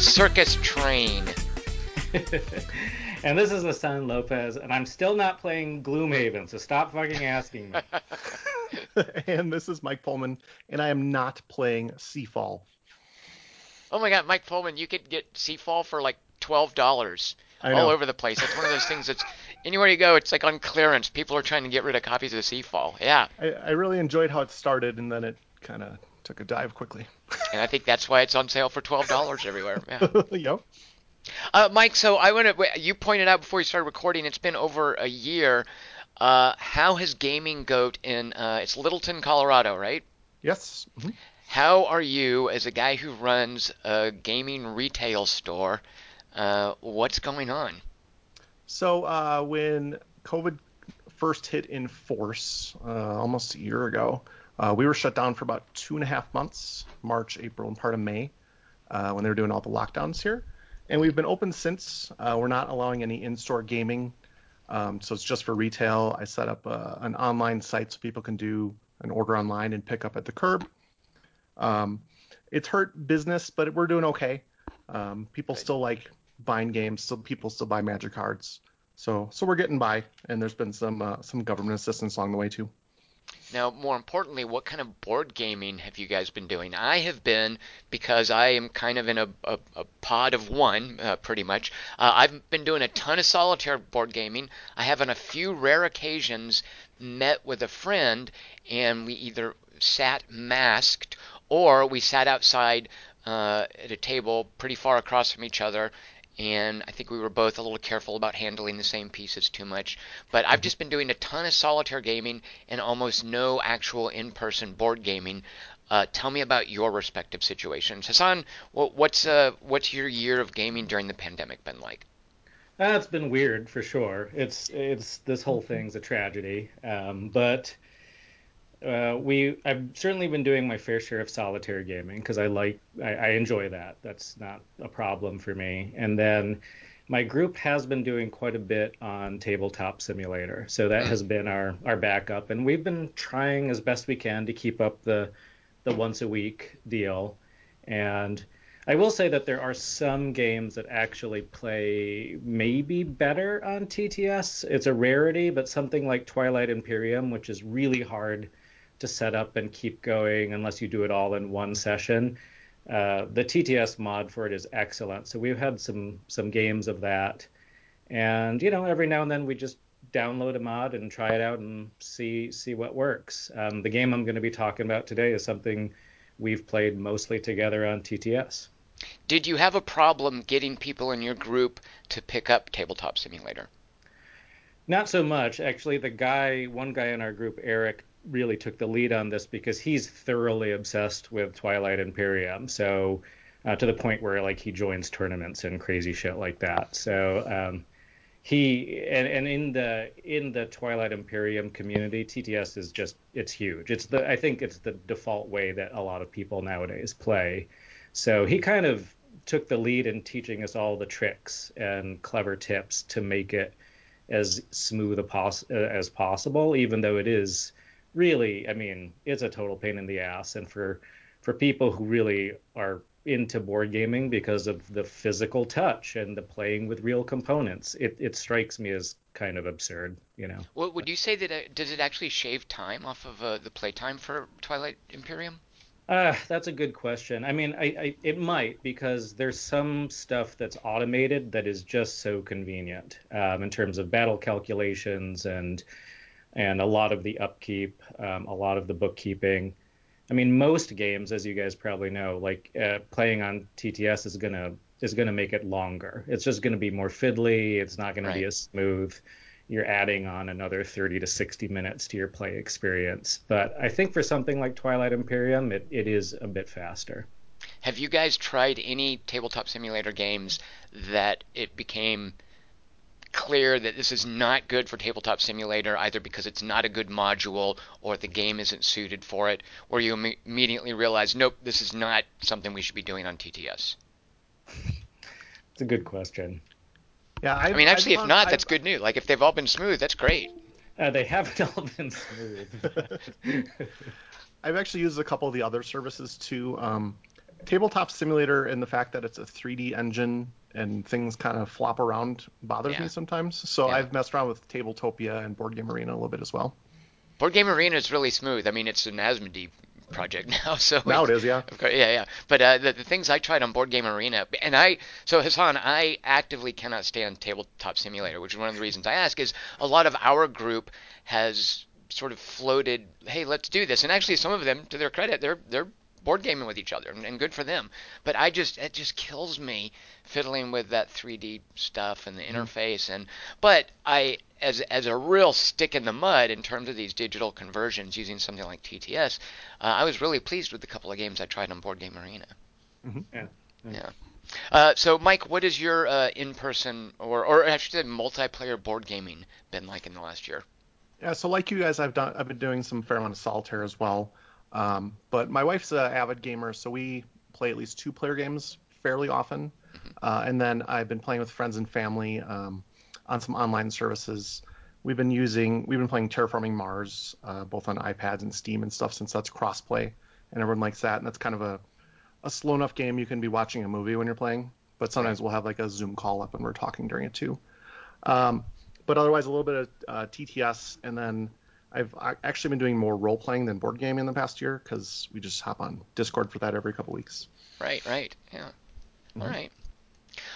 Circus Train. and this is Hassan Lopez, and I'm still not playing Gloomhaven, so stop fucking asking me. and this is Mike Pullman, and I am not playing Seafall. Oh my god, Mike Pullman, you could get Seafall for like twelve dollars all over the place. That's one of those things that's anywhere you go, it's like on clearance. People are trying to get rid of copies of Seafall. Yeah. I, I really enjoyed how it started, and then it kind of took a dive quickly. and I think that's why it's on sale for twelve dollars everywhere. Yeah. yep. Uh, Mike, so I want to. You pointed out before you started recording, it's been over a year. Uh, how has Gaming Goat in? Uh, it's Littleton, Colorado, right? Yes. Mm-hmm. How are you, as a guy who runs a gaming retail store? Uh, what's going on? So uh, when COVID first hit in force uh, almost a year ago, uh, we were shut down for about two and a half months, March, April, and part of May, uh, when they were doing all the lockdowns here. And we've been open since. Uh, we're not allowing any in-store gaming, um, so it's just for retail. I set up an online site so people can do an order online and pick up at the curb. Um, it's hurt business, but we're doing okay. Um, people right. still like buying games, so people still buy Magic cards. So so we're getting by, and there's been some uh, some government assistance along the way too. Now, more importantly, what kind of board gaming have you guys been doing? I have been because I am kind of in a, a, a pod of one, uh, pretty much. Uh, I've been doing a ton of solitaire board gaming. I have on a few rare occasions met with a friend, and we either sat masked or we sat outside uh, at a table pretty far across from each other and I think we were both a little careful about handling the same pieces too much. But I've just been doing a ton of solitaire gaming and almost no actual in-person board gaming. Uh, tell me about your respective situations, Hassan. What's uh, what's your year of gaming during the pandemic been like? That's uh, been weird for sure. It's it's this whole thing's a tragedy. Um, but uh, we I've certainly been doing my fair share of solitaire gaming because I like I, I, enjoy that. That's not a problem for me. And then my group has been doing quite a bit on tabletop simulator, so that has been our our backup, and we've been trying as best we can to keep up the the once a week deal. And I will say that there are some games that actually play maybe better on TTS. It's a rarity, but something like Twilight Imperium, which is really hard to set up and keep going unless you do it all in one session. Uh, the TTS mod for it is excellent. So we've had some some games of that, and you know every now and then we just download a mod and try it out and see see what works. Um, the game I'm going to be talking about today is something we've played mostly together on TTS. Did you have a problem getting people in your group to pick up Tabletop Simulator? Not so much. Actually, the guy, one guy in our group, Eric, really took the lead on this because he's thoroughly obsessed with Twilight Imperium. So uh, to the point where like he joins tournaments and crazy shit like that. So um, he and, and in the in the Twilight Imperium community, TTS is just it's huge. It's the I think it's the default way that a lot of people nowadays play. So he kind of took the lead in teaching us all the tricks and clever tips to make it as smooth as possible, even though it is really, I mean, it's a total pain in the ass. And for for people who really are into board gaming because of the physical touch and the playing with real components, it, it strikes me as kind of absurd, you know. Well, would you say that uh, does it actually shave time off of uh, the playtime for Twilight Imperium? Uh, that's a good question. I mean, I, I, it might because there's some stuff that's automated that is just so convenient um, in terms of battle calculations and and a lot of the upkeep, um, a lot of the bookkeeping. I mean, most games, as you guys probably know, like uh, playing on TTS is gonna is gonna make it longer. It's just gonna be more fiddly. It's not gonna right. be as smooth. You're adding on another 30 to 60 minutes to your play experience. But I think for something like Twilight Imperium, it, it is a bit faster. Have you guys tried any tabletop simulator games that it became clear that this is not good for Tabletop Simulator, either because it's not a good module or the game isn't suited for it, or you Im- immediately realize, nope, this is not something we should be doing on TTS? It's a good question. Yeah, I mean, actually, if not, that's good news. Like if they've all been smooth, that's great. Uh, they haven't all been smooth. I've actually used a couple of the other services too. Um, Tabletop Simulator and the fact that it's a 3D engine and things kind of flop around bothers yeah. me sometimes. So yeah. I've messed around with Tabletopia and Board Game Arena a little bit as well. Board Game Arena is really smooth. I mean, it's an Asmodee project now, so now it is, yeah. Course, yeah, yeah. But uh, the, the things I tried on Board Game Arena, and I, so Hassan, I actively cannot stand Tabletop Simulator, which is one of the reasons I ask. Is a lot of our group has sort of floated, hey, let's do this, and actually some of them, to their credit, they're they're board gaming with each other, and, and good for them. But I just it just kills me fiddling with that 3D stuff and the mm-hmm. interface. And but I as as a real stick in the mud in terms of these digital conversions using something like TTS, uh, I was really pleased with the couple of games I tried on Board Game Arena. Mm-hmm. Yeah. Yeah. Uh, so, Mike, what has your uh, in-person or, or I should say, multiplayer board gaming been like in the last year? Yeah, so like you guys, I've done, I've been doing some fair amount of solitaire as well. Um, but my wife's an avid gamer, so we play at least two player games fairly often. Mm-hmm. Uh, and then I've been playing with friends and family um, on some online services. We've been using, we've been playing Terraforming Mars, uh, both on iPads and Steam and stuff, since that's crossplay, and everyone likes that. And that's kind of a, a slow enough game you can be watching a movie when you're playing. But sometimes we'll have like a Zoom call up and we're talking during it too. Um, but otherwise, a little bit of uh, TTS, and then I've actually been doing more role playing than board gaming in the past year because we just hop on Discord for that every couple weeks. Right, right, yeah. Mm-hmm. All right.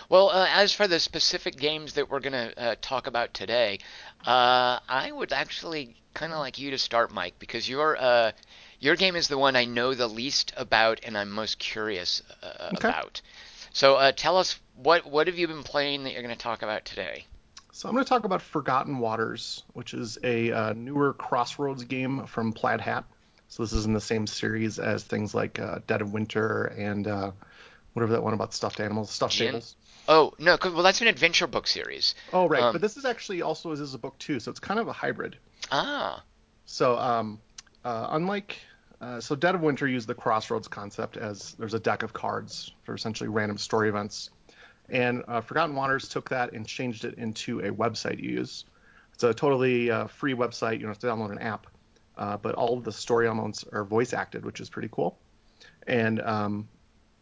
Well, uh, as for the specific games that we're going to uh, talk about today, uh, I would actually kind of like you to start, Mike, because your uh, your game is the one I know the least about and I'm most curious uh, okay. about. So uh, tell us what what have you been playing that you're going to talk about today? So I'm going to talk about Forgotten Waters, which is a uh, newer Crossroads game from Plaid Hat. So this is in the same series as things like uh, Dead of Winter and uh, whatever that one about stuffed animals, stuffed tables. Oh no, well that's an adventure book series. Oh right, um, but this is actually also is a book too, so it's kind of a hybrid. Ah. So um, uh, unlike uh, so Dead of Winter used the Crossroads concept as there's a deck of cards for essentially random story events and uh, Forgotten Waters took that and changed it into a website you use. It's a totally uh, free website. You don't have to download an app, uh, but all of the story elements are voice acted, which is pretty cool. And um,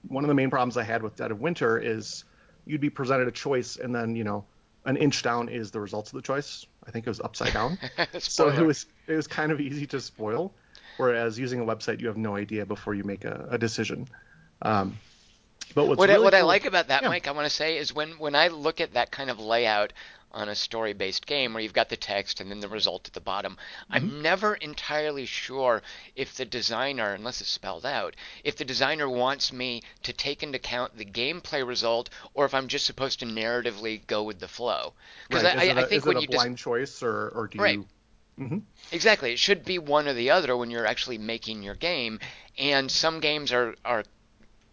one of the main problems I had with Dead of Winter is you'd be presented a choice, and then you know an inch down is the results of the choice. I think it was upside down, so it was it was kind of easy to spoil. Whereas using a website, you have no idea before you make a, a decision. Um, but what, really I, what cool, I like about that, yeah. Mike, I want to say is when when I look at that kind of layout on a story-based game where you've got the text and then the result at the bottom, mm-hmm. I'm never entirely sure if the designer, unless it's spelled out, if the designer wants me to take into account the gameplay result or if I'm just supposed to narratively go with the flow. Because right. I, I, I, think when you blind des- choice or, or do right. you Mm-hmm. Exactly. It should be one or the other when you're actually making your game. And some games are, are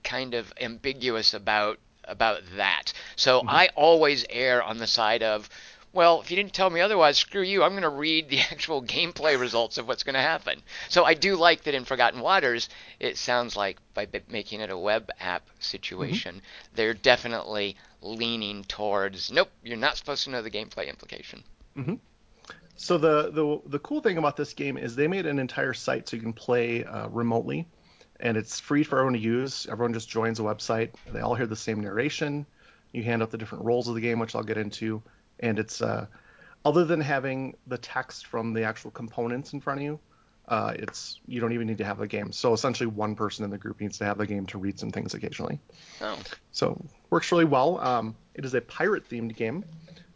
kind of ambiguous about about that. So mm-hmm. I always err on the side of, well, if you didn't tell me otherwise, screw you. I'm going to read the actual gameplay results of what's going to happen. So I do like that in Forgotten Waters, it sounds like by making it a web app situation, mm-hmm. they're definitely leaning towards, nope, you're not supposed to know the gameplay implication. Mm-hmm. So the, the the cool thing about this game is they made an entire site so you can play uh, remotely and it's free for everyone to use. Everyone just joins the website. They all hear the same narration. You hand out the different roles of the game, which I'll get into, and it's uh, other than having the text from the actual components in front of you, uh, it's you don't even need to have the game. So essentially, one person in the group needs to have the game to read some things occasionally. Oh. So works really well. Um, it is a pirate themed game.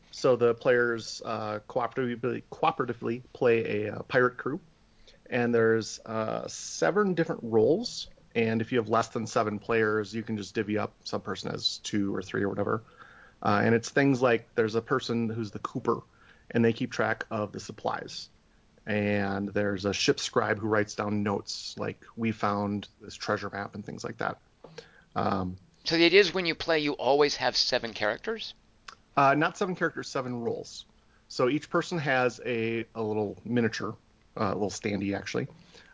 So the players uh, cooperatively, cooperatively play a, a uh, pirate crew and there's uh, seven different roles. And if you have less than seven players, you can just divvy up. Some person has two or three or whatever. Uh, and it's things like there's a person who's the cooper, and they keep track of the supplies. And there's a ship scribe who writes down notes like we found this treasure map and things like that. Um, so the idea is when you play, you always have seven characters. Uh, not seven characters, seven roles. So each person has a, a little miniature uh, a little standy actually.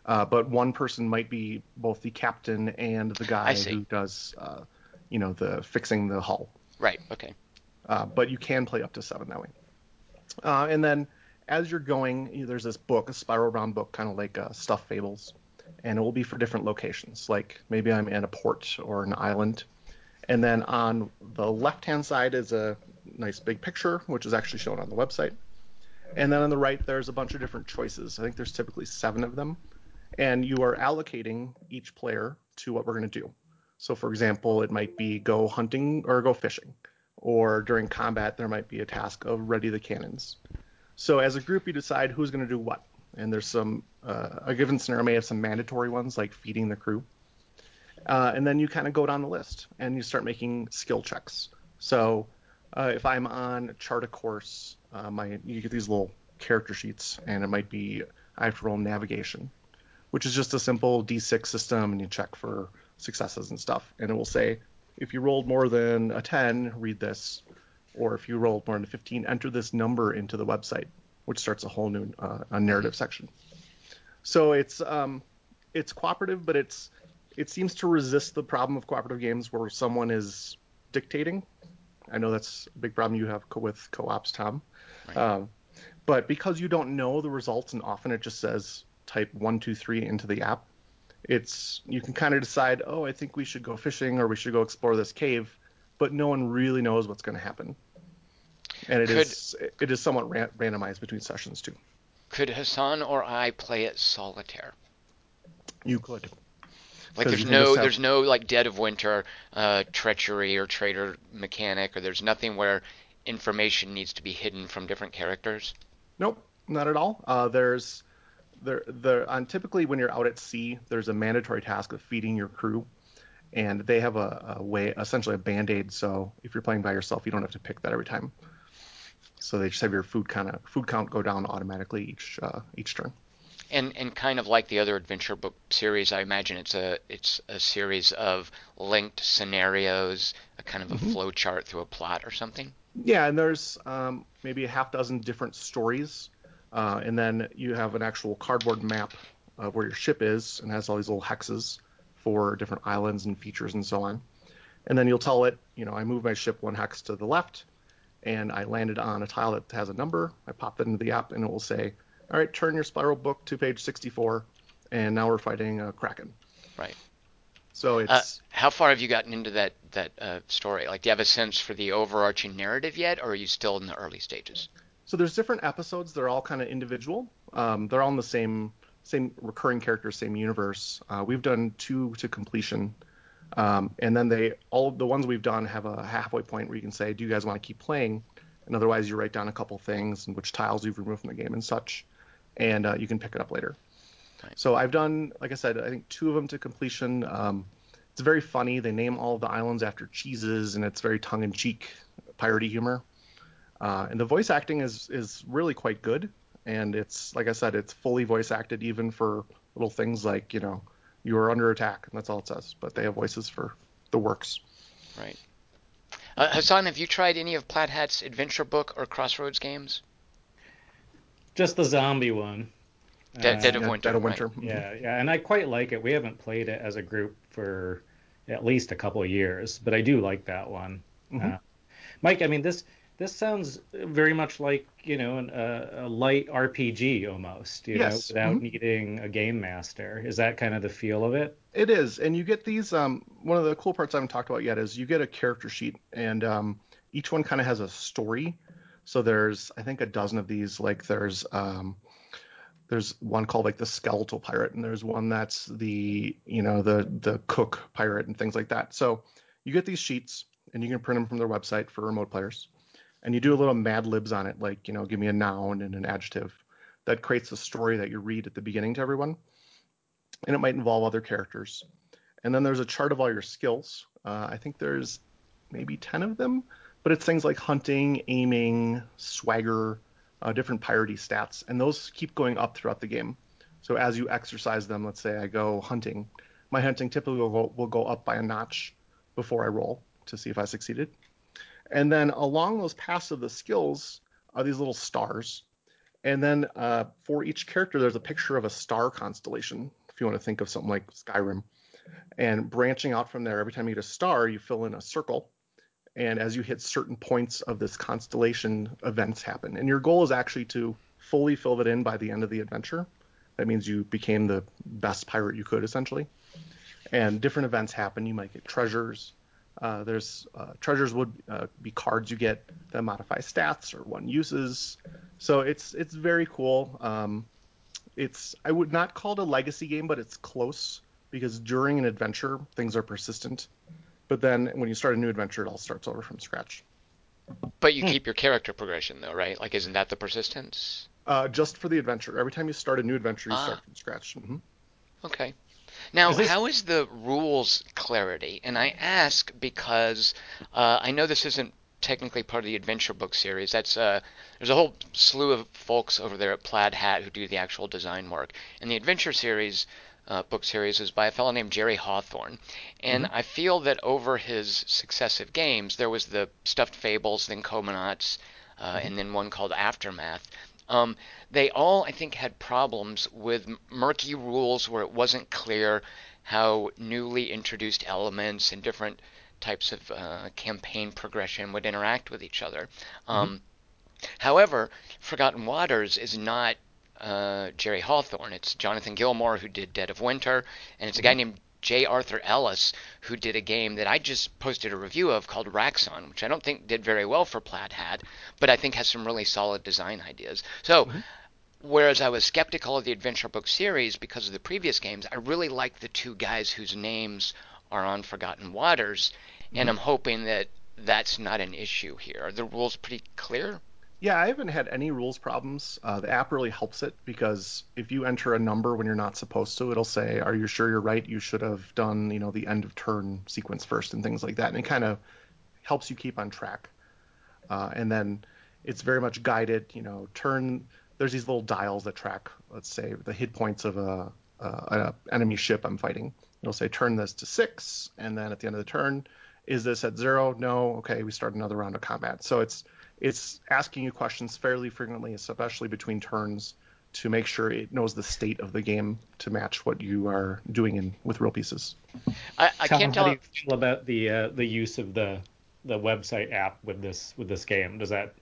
Uh, but one person might be both the captain and the guy who does, uh, you know, the fixing the hull. Right. Okay. uh, but you can play up to seven that way. Uh, and then as you're going, there's this book, a spiral bound book, kind of like uh, Stuffed Fables, and it will be for different locations. Like maybe I'm in a port or an island, and then on the left-hand side is a nice big picture, which is actually shown on the website. And then on the right, there's a bunch of different choices. I think there's typically seven of them, and you are allocating each player to what we're going to do. So, for example, it might be go hunting or go fishing, or during combat, there might be a task of ready the cannons. So, as a group, you decide who's going to do what. And there's some, uh, a given scenario may have some mandatory ones like feeding the crew. Uh, and then you kind of go down the list and you start making skill checks. So, uh, if I'm on chart a course, uh, my you get these little character sheets, and it might be I have to roll navigation, which is just a simple D6 system, and you check for successes and stuff, and it will say if you rolled more than a 10, read this, or if you rolled more than a 15, enter this number into the website, which starts a whole new uh, a narrative section. So it's um, it's cooperative, but it's it seems to resist the problem of cooperative games where someone is dictating I know that's a big problem you have with co-ops, Tom. Right. Um, but because you don't know the results, and often it just says type one two three into the app, it's you can kind of decide, oh, I think we should go fishing or we should go explore this cave, but no one really knows what's going to happen. And it could, is it is somewhat randomized between sessions too. Could Hassan or I play it solitaire? You could. Like there's no there's no like Dead of Winter uh, treachery or traitor mechanic, or there's nothing where information needs to be hidden from different characters. Nope, not at all. Uh, there's there there on typically when you're out at sea, there's a mandatory task of feeding your crew, and they have a, a way essentially a band aid. So if you're playing by yourself, you don't have to pick that every time. So they just have your food kind of food count go down automatically each uh, each turn and and kind of like the other adventure book series, I imagine it's a it's a series of linked scenarios, a kind of a mm-hmm. flow chart through a plot or something. Yeah, and there's um, maybe a half dozen different stories, uh, and then you have an actual cardboard map of where your ship is, and has all these little hexes for different islands and features and so on. And then you'll tell it, you know, I move my ship one hex to the left, and I landed on a tile that has a number. I pop it into the app, and it will say all right, turn your spiral book to page 64, and now we're fighting a kraken. Right. So uh, it's uh, how far have you gotten into that that uh, story? Like, do you have a sense for the overarching narrative yet, or are you still in the early stages? So there's different episodes. They're all kind of individual. Um, they're all in the same same recurring characters, same universe. Uh, we've done two to completion, um, and then they all the ones we've done have a halfway point where you can say, do you guys want to keep playing? And otherwise, you write down a couple things and which tiles you've removed from the game and such and uh, you can pick it up later. So I've done, like I said, I think two of them to completion. Um, it's very funny. They name all of the islands after cheeses, and it's very tongue-in-cheek, piratey humor. Uh, and the voice acting is is really quite good. And it's like I said, it's fully voice acted, even for little things like you know you are under attack, and that's all it says. But they have voices for the works. Right. Uh, Hassan, have you tried any of Plaid Hat's adventure book or Crossroads games? Just the zombie one. Dead, uh, Dead of Winter. Dead of Winter. Right? Yeah, yeah, and I quite like it. We haven't played it as a group for at least a couple of years, but I do like that one. Mm-hmm. Uh, Mike, I mean this this sounds very much like you know an, a, a, light RPG almost, you yes. know, without mm-hmm. needing a game master. Is that kind of the feel of it? It is, and you get these. Um, one of the cool parts I haven't talked about yet is you get a character sheet, and um, each one kind of has a story. So there's I think a dozen of these. Like there's um, there's one called like the skeletal pirate, and there's one that's the you know the the cook pirate and things like that. So you get these sheets and you can print them from their website for remote players, and you do a little mad libs on it, like you know give me a noun and an adjective that creates a story that you read at the beginning to everyone, and it might involve other characters. And then there's a chart of all your skills. Uh, I think there's maybe 10 of them but it's things like hunting, aiming, swagger, uh, different piratey stats, and those keep going up throughout the game. So as you exercise them, let's say I go hunting, my hunting typically will go, will go up by a notch before I roll to see if I succeeded. And then along those paths of the skills are these little stars. And then uh, for each character, there's a picture of a star constellation, if you want to think of something like Skyrim. And branching out from there, every time you get a star, you fill in a circle and as you hit certain points of this constellation, events happen. And your goal is actually to fully fill it in by the end of the adventure. That means you became the best pirate you could, essentially. And different events happen. You might get treasures. Uh, there's uh, treasures would uh, be cards you get that modify stats or one uses. So it's it's very cool. Um, it's I would not call it a legacy game, but it's close because during an adventure things are persistent. But then when you start a new adventure, it all starts over from scratch. But you hmm. keep your character progression though, right? Like, isn't that the persistence? Uh, just for the adventure. Every time you start a new adventure, you ah. start from scratch. Mm-hmm. Okay. Now, is this... how is the rules clarity? And I ask because uh, I know this isn't technically part of the adventure book series. That's uh, there's a whole slew of folks over there at Plaid Hat who do the actual design work. In the adventure series, uh, book series is by a fellow named Jerry Hawthorne. And mm-hmm. I feel that over his successive games, there was the Stuffed Fables, then Comanauts, uh, mm-hmm. and then one called Aftermath. Um, they all, I think, had problems with murky rules where it wasn't clear how newly introduced elements and different types of uh, campaign progression would interact with each other. Mm-hmm. Um, however, Forgotten Waters is not uh, Jerry Hawthorne. It's Jonathan Gilmour who did Dead of Winter, and it's a guy named J. Arthur Ellis who did a game that I just posted a review of called Raxxon, which I don't think did very well for Plaid Hat, but I think has some really solid design ideas. So. Mm-hmm. Whereas I was skeptical of the adventure book series because of the previous games, I really like the two guys whose names are on Forgotten Waters, and mm-hmm. I'm hoping that that's not an issue here. Are the rules pretty clear? Yeah, I haven't had any rules problems. Uh, the app really helps it because if you enter a number when you're not supposed to, it'll say, "Are you sure you're right? You should have done, you know, the end of turn sequence first and things like that." And it kind of helps you keep on track. Uh, and then it's very much guided. You know, turn. There's these little dials that track, let's say, the hit points of a, a, a enemy ship I'm fighting. It'll say, "Turn this to six," and then at the end of the turn, is this at zero? No. Okay, we start another round of combat. So it's it's asking you questions fairly frequently, especially between turns, to make sure it knows the state of the game to match what you are doing in with real pieces. I, I can't tell. How do you feel about the uh, the use of the the website app with this with this game? Does that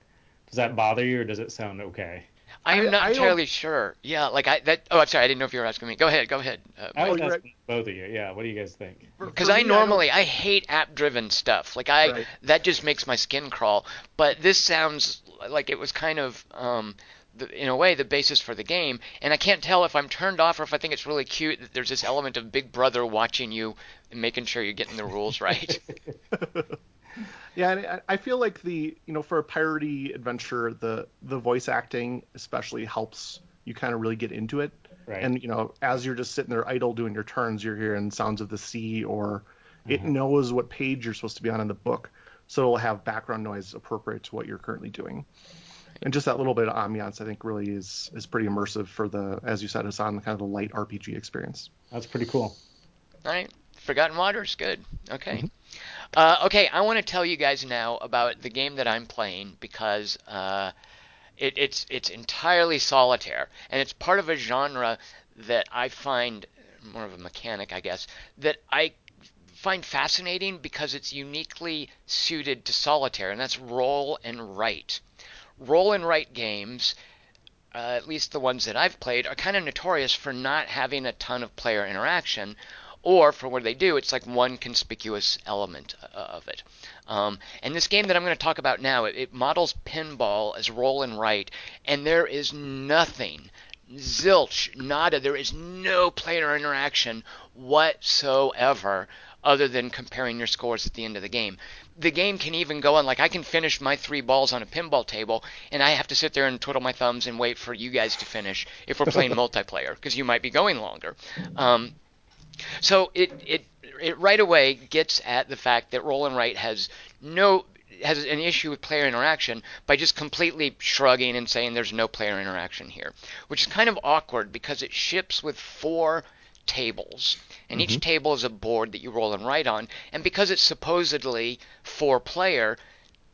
does that bother you, or does it sound okay? I'm not I entirely sure. Yeah, like I that. Oh, I'm sorry. I didn't know if you were asking me. Go ahead. Go ahead. Uh, I was asking both of you. Yeah. What do you guys think? Because I normally I, I, hate app-driven stuff. Like I right. that just makes my skin crawl. But this sounds like it was kind of um, the, in a way the basis for the game. And I can't tell if I'm turned off or if I think it's really cute that there's this element of Big Brother watching you and making sure you're getting the rules right. Yeah, I feel like the you know for a piratey adventure, the the voice acting especially helps you kind of really get into it. Right. And you know, as you're just sitting there idle doing your turns, you're hearing sounds of the sea, or mm-hmm. it knows what page you're supposed to be on in the book, so it'll have background noise appropriate to what you're currently doing. And just that little bit of ambiance, I think, really is is pretty immersive for the, as you said, it's on kind of the light RPG experience. That's pretty cool. All right, Forgotten Waters, good. Okay. Mm-hmm. Uh, okay, I want to tell you guys now about the game that I'm playing because uh, it, it's it's entirely solitaire, and it's part of a genre that I find more of a mechanic, I guess, that I find fascinating because it's uniquely suited to solitaire, and that's roll and write. Roll and write games, uh, at least the ones that I've played, are kind of notorious for not having a ton of player interaction or for what they do, it's like one conspicuous element uh, of it. Um, and this game that I'm going to talk about now, it, it models pinball as roll and write, and there is nothing, zilch, nada, there is no player interaction whatsoever other than comparing your scores at the end of the game. The game can even go on like I can finish my three balls on a pinball table, and I have to sit there and twiddle my thumbs and wait for you guys to finish if we're playing multiplayer because you might be going longer. Um, so it it it right away gets at the fact that roll and write has no has an issue with player interaction by just completely shrugging and saying there's no player interaction here, which is kind of awkward because it ships with four tables, and mm-hmm. each table is a board that you roll and write on, and because it's supposedly four player,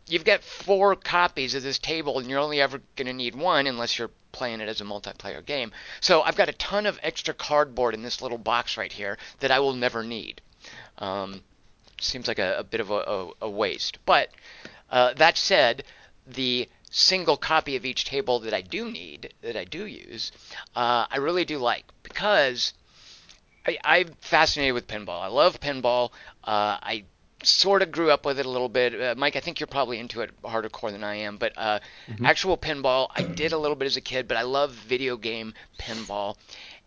you've got four copies of this table, and you're only ever going to need one unless you're playing it as a multiplayer game. So I've got a ton of extra cardboard in this little box right here that I will never need. Um, seems like a, a bit of a, a, a waste. But uh, that said, the single copy of each table that I do need, that I do use, uh, I really do like because I, am fascinated with pinball. I love pinball. Uh, I sort of grew up with it a little bit. Uh, Mike, I think you're probably into it harder core than I am, but uh, mm-hmm. actual pinball, I did a little bit as a kid, but I love video game pinball.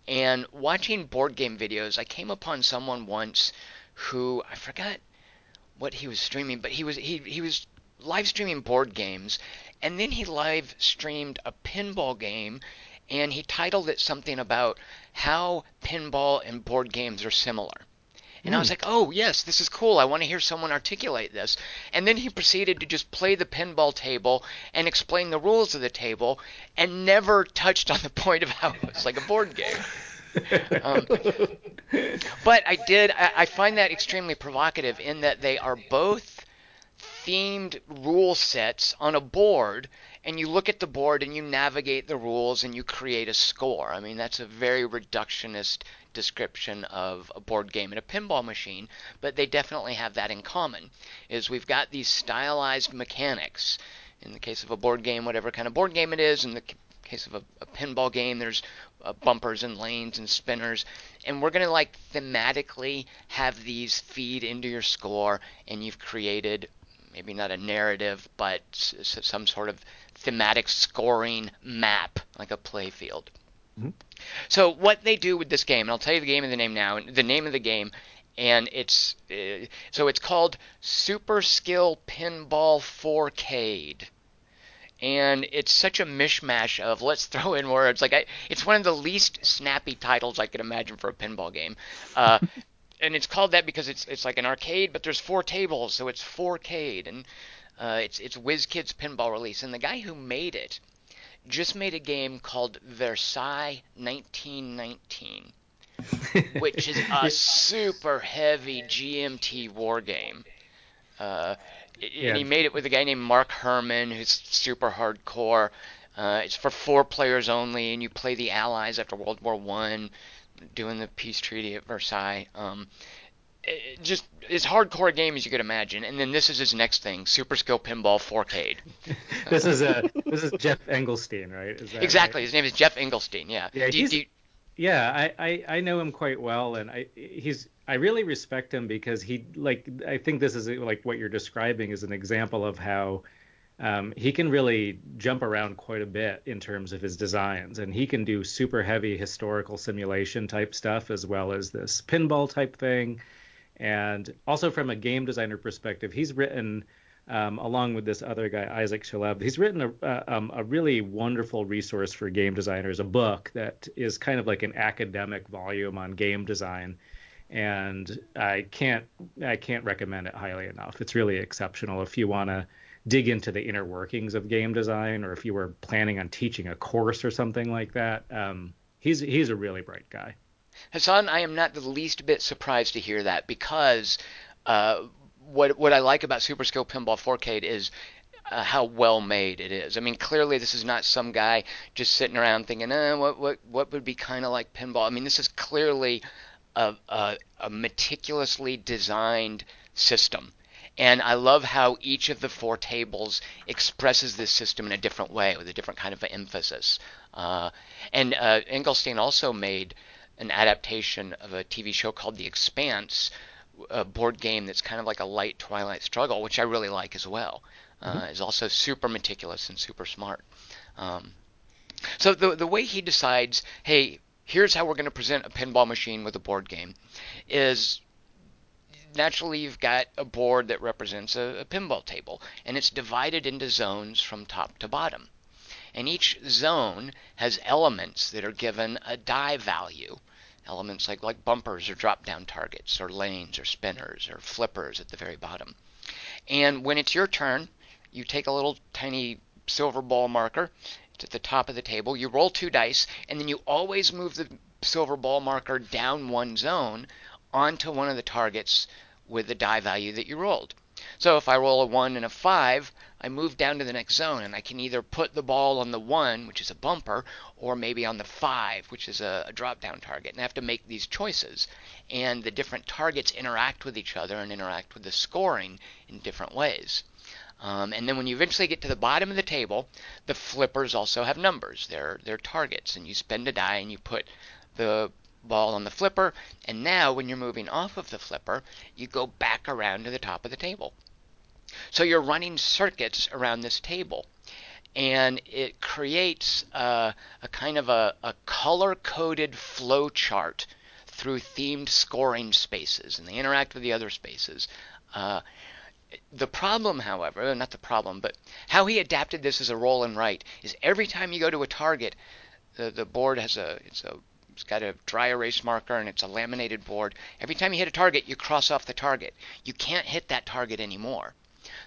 And watching board game videos, I came upon someone once who I forgot what he was streaming, but he was he he was live streaming board games, and then he live streamed a pinball game, and he titled it something about how pinball and board games are similar. And I was hmm. like, oh, yes, this is cool. I want to hear someone articulate this. And then he proceeded to just play the pinball table and explain the rules of the table and never touched on the point of how it's like a board game. um, but I did, I, I find that extremely provocative in that they are both themed rule sets on a board and you look at the board and you navigate the rules and you create a score. I mean, that's a very reductionist description of a board game and a pinball machine, but they definitely have that in common. Is we've got these stylized mechanics. In the case of a board game, whatever kind of board game it is, in the case of a, a pinball game, there's uh, bumpers and lanes and spinners, and we're gonna like thematically have these feed into your score, and you've created maybe not a narrative, but some sort of thematic scoring map, like a playfield. Mm-hmm. So what they do with this game, and I'll tell you the game of the name now, the name of the game, and it's uh, so it's called Super Skill Pinball 4Cade. And it's such a mishmash of let's throw in words. Like I, it's one of the least snappy titles I could imagine for a pinball game. Uh, and it's called that because it's it's like an arcade, but there's four tables, so it's 4Cade, and uh, it's it's WizKids pinball release. And the guy who made it just made a game called Versailles 1919, which is a super heavy GMT war game. Uh, yeah. And he made it with a guy named Mark Herman, who's super hardcore. Uh, it's for four players only, and you play the Allies after World War One, doing the peace treaty at Versailles. Um, it just as hardcore a game as you could imagine. And then this is his next thing, Super Skill Pinball 4Cade. this is a this is Geoff Engelstein, right? exactly. Right? His name is Geoff Engelstein. Yeah. Yeah. Do, do, yeah. I, I I know him quite well, and I he's I really respect him because he like I think this is like what you're describing is an example of how. Um, he can really jump around quite a bit in terms of his designs, and he can do super heavy historical simulation type stuff as well as this pinball type thing. And also from a game designer perspective, he's written, um, along with this other guy, Isaac Shalev, he's written a, a, um, a, really wonderful resource for game designers, a book that is kind of like an academic volume on game design. And I can't I can't recommend it highly enough. It's really exceptional if you want to dig into the inner workings of game design, or if you were planning on teaching a course or something like that. Um, he's he's a really bright guy. Hassan, I am not the least bit surprised to hear that because uh, what what I like about Super Skill Pinball 4Cade is uh, how well made it is. I mean, clearly this is not some guy just sitting around thinking, eh, what what what would be kind of like pinball. I mean, this is clearly a, a, a meticulously designed system. And I love how each of the four tables expresses this system in a different way with a different kind of emphasis. Uh, and uh, Engelstein also made an adaptation of a TV show called The Expanse, a board game that's kind of like a light Twilight Struggle, which I really like as well. Uh, mm-hmm. Is also super meticulous and super smart. Um, so the the way he decides, hey, here's how we're going to present a pinball machine with a board game, is naturally you've got a board that represents a, a pinball table, and it's divided into zones from top to bottom and each zone has elements that are given a die value. Elements like, like bumpers or drop down targets, or lanes, or spinners, or flippers at the very bottom. And when it's your turn, you take a little tiny silver ball marker. It's at the top of the table. You roll two dice, and then you always move the silver ball marker down one zone onto one of the targets with the die value that you rolled. So if I roll a 1 and a 5, I move down to the next zone and I can either put the ball on the one, which is a bumper, or maybe on the five, which is a, a drop down target. And I have to make these choices. And the different targets interact with each other and interact with the scoring in different ways. Um, and then when you eventually get to the bottom of the table, the flippers also have numbers. They're, they're targets. And you spend a die and you put the ball on the flipper. And now when you're moving off of the flipper, you go back around to the top of the table. So you're running circuits around this table. And it creates a, a kind of a, a color coded flow chart through themed scoring spaces, and they interact with the other spaces. Uh, the problem, however, not the problem, but how he adapted this as a roll and write is every time you go to a target, the, the board has a it's a it's got a dry erase marker and it's a laminated board. Every time you hit a target, you cross off the target. You can't hit that target anymore.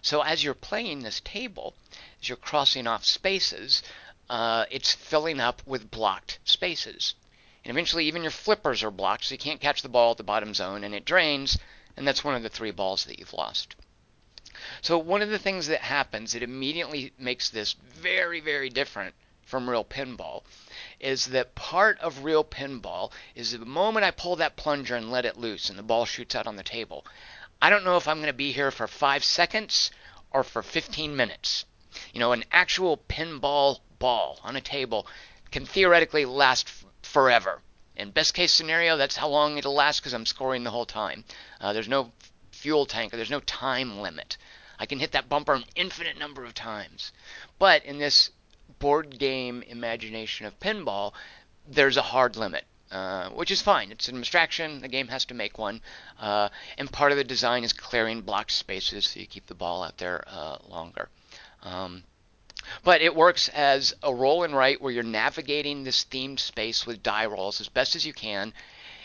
So as you're playing this table, as you're crossing off spaces, uh, it's filling up with blocked spaces. And eventually even your flippers are blocked, so you can't catch the ball at the bottom zone, and it drains, and that's one of the three balls that you've lost. So one of the things that happens, it immediately makes this very, very different from real pinball, is that part of real pinball is the moment I pull that plunger and let it loose and the ball shoots out on the table, I don't know if I'm going to be here for five seconds or for 15 minutes. You know, an actual pinball ball on a table can theoretically last f- forever. In best case scenario, that's how long it'll last because I'm scoring the whole time. Uh, there's no fuel tank or there's no time limit. I can hit that bumper an infinite number of times. But in this board game imagination of pinball, there's a hard limit. Uh, which is fine. It's an abstraction. The game has to make one, uh, and part of the design is clearing blocked spaces so you keep the ball out there uh, longer. Um, but it works as a roll and write where you're navigating this themed space with die rolls as best as you can.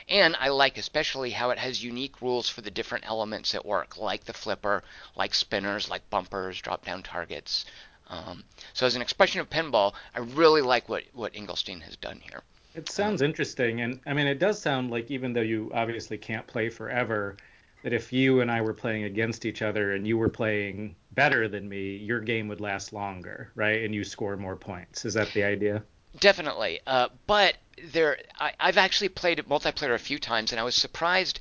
And I like especially how it has unique rules for the different elements at work, like the flipper, like spinners, like bumpers, drop down targets. Um, so as an expression of pinball, I really like what, what Engelstein has done here. It sounds interesting, and I mean, it does sound like even though you obviously can't play forever, that if you and I were playing against each other and you were playing better than me, your game would last longer, right? And you score more points. Is that the idea? Definitely. Uh, but there, I, I've actually played multiplayer a few times, and I was surprised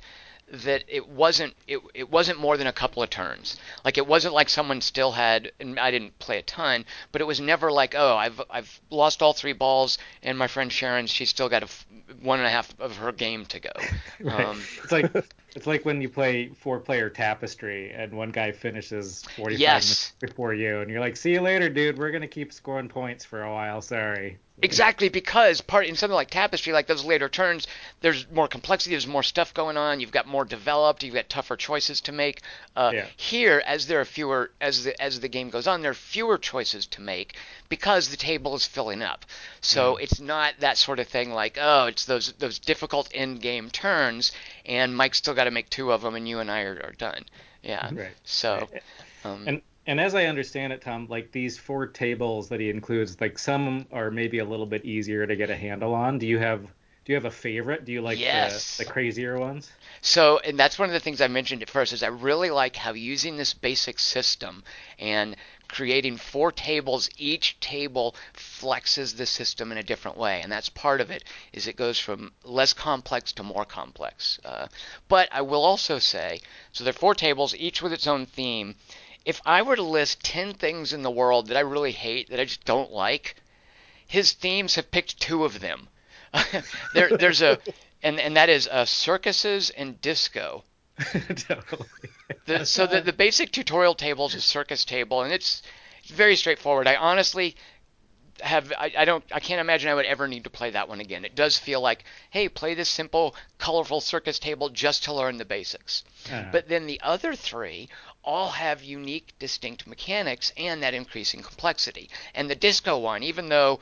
that it wasn't it, it wasn't more than a couple of turns. Like it wasn't like someone still had and I didn't play a ton, but it was never like oh I've I've lost all three balls and my friend Sharon she's still got a f- one and a half of her game to go. right. Um, it's like it's like when you play four player tapestry and one guy finishes 45 yes. minutes before you and you're like see you later dude we're gonna keep scoring points for a while sorry. Exactly, because part in something like Tapestry, like those later turns, there's more complexity, there's more stuff going on. You've got more developed, you've got tougher choices to make. Uh, yeah. Here, as there are fewer, as the as the game goes on, there are fewer choices to make because the table is filling up. So mm. it's not that sort of thing like, oh, it's those those difficult end game turns, and Mike's still got to make two of them, and you and I are, are done. Yeah. Right. So. Um, and and as I understand it, Tom, like these four tables that he includes, like some are maybe a little bit easier to get a handle on. Do you have do you have a favorite? Do you like yes. the, the crazier ones? So, and that's one of the things I mentioned at first is I really like how using this basic system and creating four tables, each table flexes the system in a different way, and that's part of it. Is it goes from less complex to more complex. Uh, but I will also say, so there are four tables, each with its own theme if I were to list 10 things in the world that I really hate, that I just don't like, his themes have picked two of them. there, there's a, and, and that is uh, circuses and disco. totally. the, so the, the basic tutorial table is a circus table, and it's, it's very straightforward. I honestly have I, I don't I can't imagine I would ever need to play that one again. It does feel like, hey, play this simple, colorful circus table just to learn the basics. Uh-huh. But then the other three all have unique, distinct mechanics and that increasing complexity. And the disco one, even though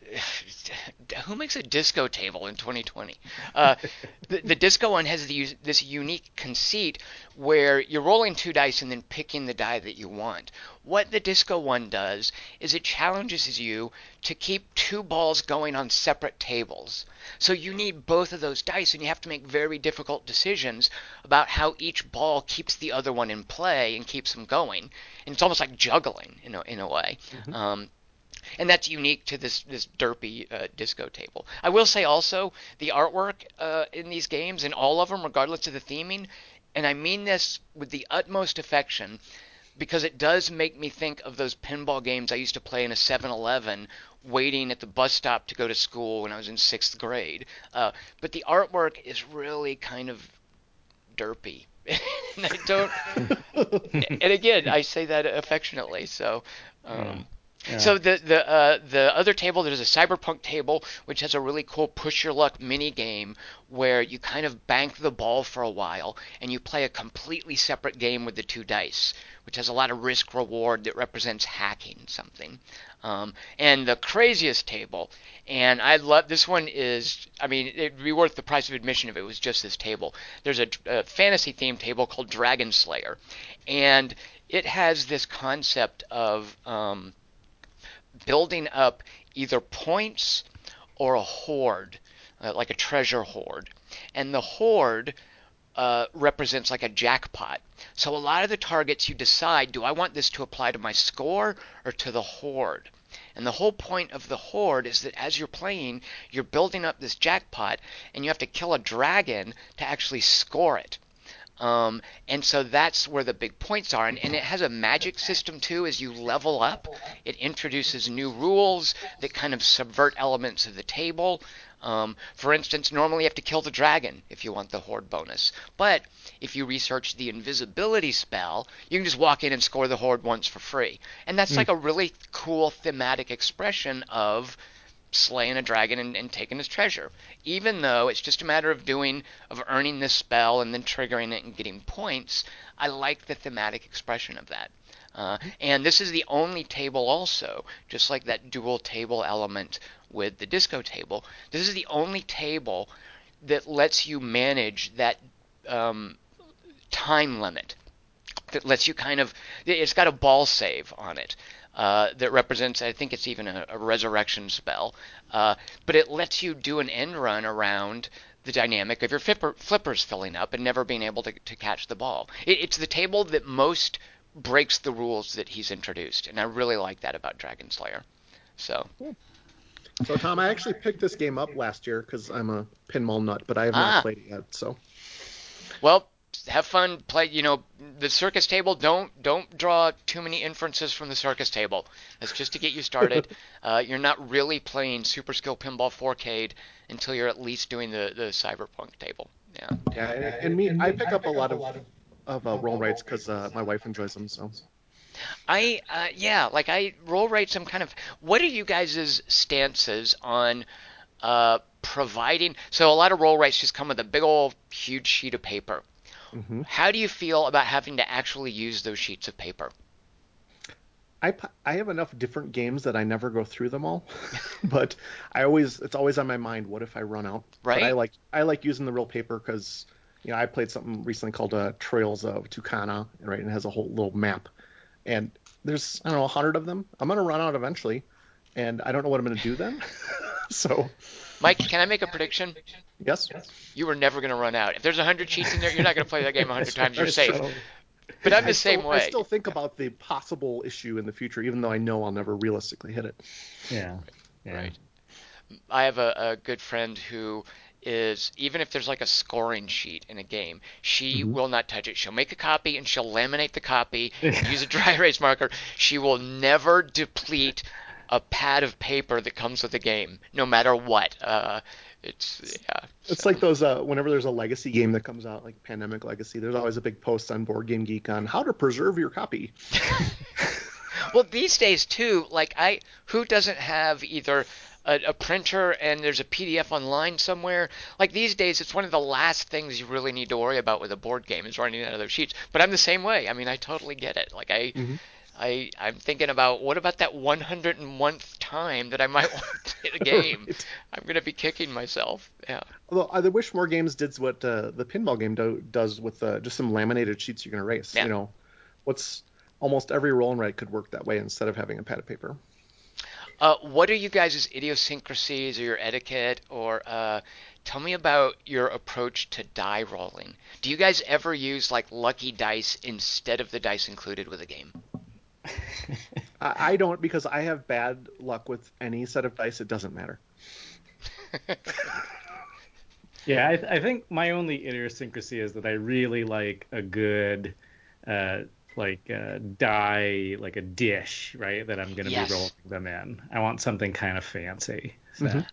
who makes a disco table in 2020? Uh, the, the disco one has the, this unique conceit where you're rolling two dice and then picking the die that you want. What the disco one does is it challenges you to keep two balls going on separate tables. So you need both of those dice, and you have to make very difficult decisions about how each ball keeps the other one in play and keeps them going. And it's almost like juggling in a, in a way. Mm-hmm. Um, and that's unique to this this derpy uh, disco table. I will say also the artwork uh, in these games, in all of them, regardless of the theming, and I mean this with the utmost affection, because it does make me think of those pinball games I used to play in a 7-Eleven, waiting at the bus stop to go to school when I was in sixth grade. Uh, but the artwork is really kind of derpy. and I don't. and again, I say that affectionately. So. Um, so the the uh, the other table there's a cyberpunk table which has a really cool push your luck mini game where you kind of bank the ball for a while and you play a completely separate game with the two dice which has a lot of risk reward that represents hacking something. Um, and the craziest table and I love this one is I mean it'd be worth the price of admission if it was just this table. There's a, a fantasy themed table called Dragon Slayer and it has this concept of um, building up either points or a hoard, uh, like a treasure hoard. And the hoard uh, represents like a jackpot. So a lot of the targets you decide, do I want this to apply to my score or to the hoard? And the whole point of the hoard is that as you're playing, you're building up this jackpot and you have to kill a dragon to actually score it. Um, and so that's where the big points are. And, and, it has a magic system too. As you level up, it introduces new rules that kind of subvert elements of the table. Um, for instance, normally you have to kill the dragon if you want the hoard bonus. But if you research the invisibility spell, you can just walk in and score the hoard once for free. And that's mm. like a really cool thematic expression of slaying a dragon and, and, taking his treasure. Even though it's just a matter of doing of earning this spell and then triggering it and getting points, I like the thematic expression of that. Uh, and this is the only table also, just like that dual table element with the disco table. This is the only table that lets you manage that um, time limit. That lets you kind of, it's got a ball save on it uh, that represents, I think it's even a, a resurrection spell, uh, but it lets you do an end run around the dynamic of your flipper, flippers filling up and never being able to, to catch the ball. It, it's the table that most breaks the rules that he's introduced, and I really like that about Dragon Slayer. So. So Tom, I actually picked this game up last year because I'm a pinball nut, but I have not ah. played it yet. So. Well, have fun play you know the circus table don't don't draw too many inferences from the circus table that's just to get you started uh, you're not really playing super skill pinball 4k until you're at least doing the the cyberpunk table yeah yeah and, and me i pick up a lot of of uh, Rollrights because uh, my wife enjoys them so I uh, yeah, like I Rollrights. I'm kind of. What are you guys' stances on uh, providing? So a lot of Rollrights just come with a big old huge sheet of paper, Mm-hmm. How do you feel about having to actually use those sheets of paper? I, I have enough different games that I never go through them all, but I always it's always on my mind. What if I run out? Right. But I like I like using the real paper because you know I played something recently called uh, Trails of Tucana, right, and it has a whole little map, and there's I don't know a hundred of them. I'm gonna run out eventually, and I don't know what I'm gonna do then. so Mike, can I make a prediction? Yes. You were never going to run out. If there's 100 cheats in there, you're not going to play that game 100 times. You're safe. But I'm the same way. I still think about the possible issue in the future, even though I know I'll never realistically hit it. Yeah. yeah. Right. I have a, a good friend who is even if there's like a scoring sheet in a game, she mm-hmm. will not touch it. She'll make a copy and she'll laminate the copy, use a dry erase marker. She will never deplete a pad of paper that comes with the game, no matter what. Uh, it's yeah. It's so. like those uh, whenever there's a legacy game that comes out, like Pandemic Legacy. There's always a big post on Board Game Geek on how to preserve your copy. well, these days too, like I, who doesn't have either a, a, printer and there's a PDF online somewhere. Like these days, it's one of the last things you really need to worry about with a board game is running out of those sheets. But I'm the same way. I mean, I totally get it. Like I, mm-hmm. I I'm thinking about what about that 101th time that I might want to play the game. I'm gonna be kicking myself. Yeah. Although I wish more games did what uh, the pinball game do, does with uh, just some laminated sheets you can erase. Yeah. You know, what's almost every roll and write could work that way instead of having a pad of paper. Uh, what are you guys' idiosyncrasies or your etiquette or uh, tell me about your approach to die rolling. Do you guys ever use like lucky dice instead of the dice included with a game? I, I don't because I have bad luck with any set of dice. It doesn't matter. Yeah, I, I think my only idiosyncrasy is that I really like a good, uh, like uh, die, like a dish, right? That I'm going to Yes. be rolling them in. I want something kind of fancy. So, Mhm.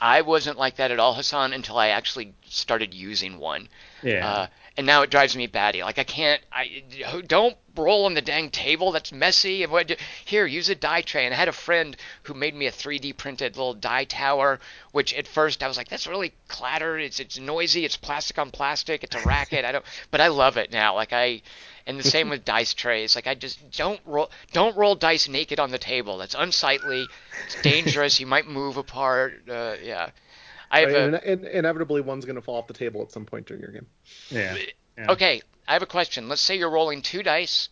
I wasn't like that at all, Hassan, until I actually started using one. Yeah. Uh, and now it drives me batty. Like I can't. I don't roll on the dang table. That's messy. And what? Here, use a die tray. And I had a friend who made me a 3D printed little die tower. Which at first I was like, that's really clatter. It's it's noisy. It's plastic on plastic. It's a racket. I don't. But I love it now. Like I. And the same with dice trays. Like I just don't roll. Don't roll dice naked on the table. That's unsightly. It's dangerous. you might move apart. Uh, yeah. I have Right, a, and, and inevitably, one's going to fall off the table at some point during your game. yeah. Yeah. Okay, I have a question. Let's say you're rolling two dice.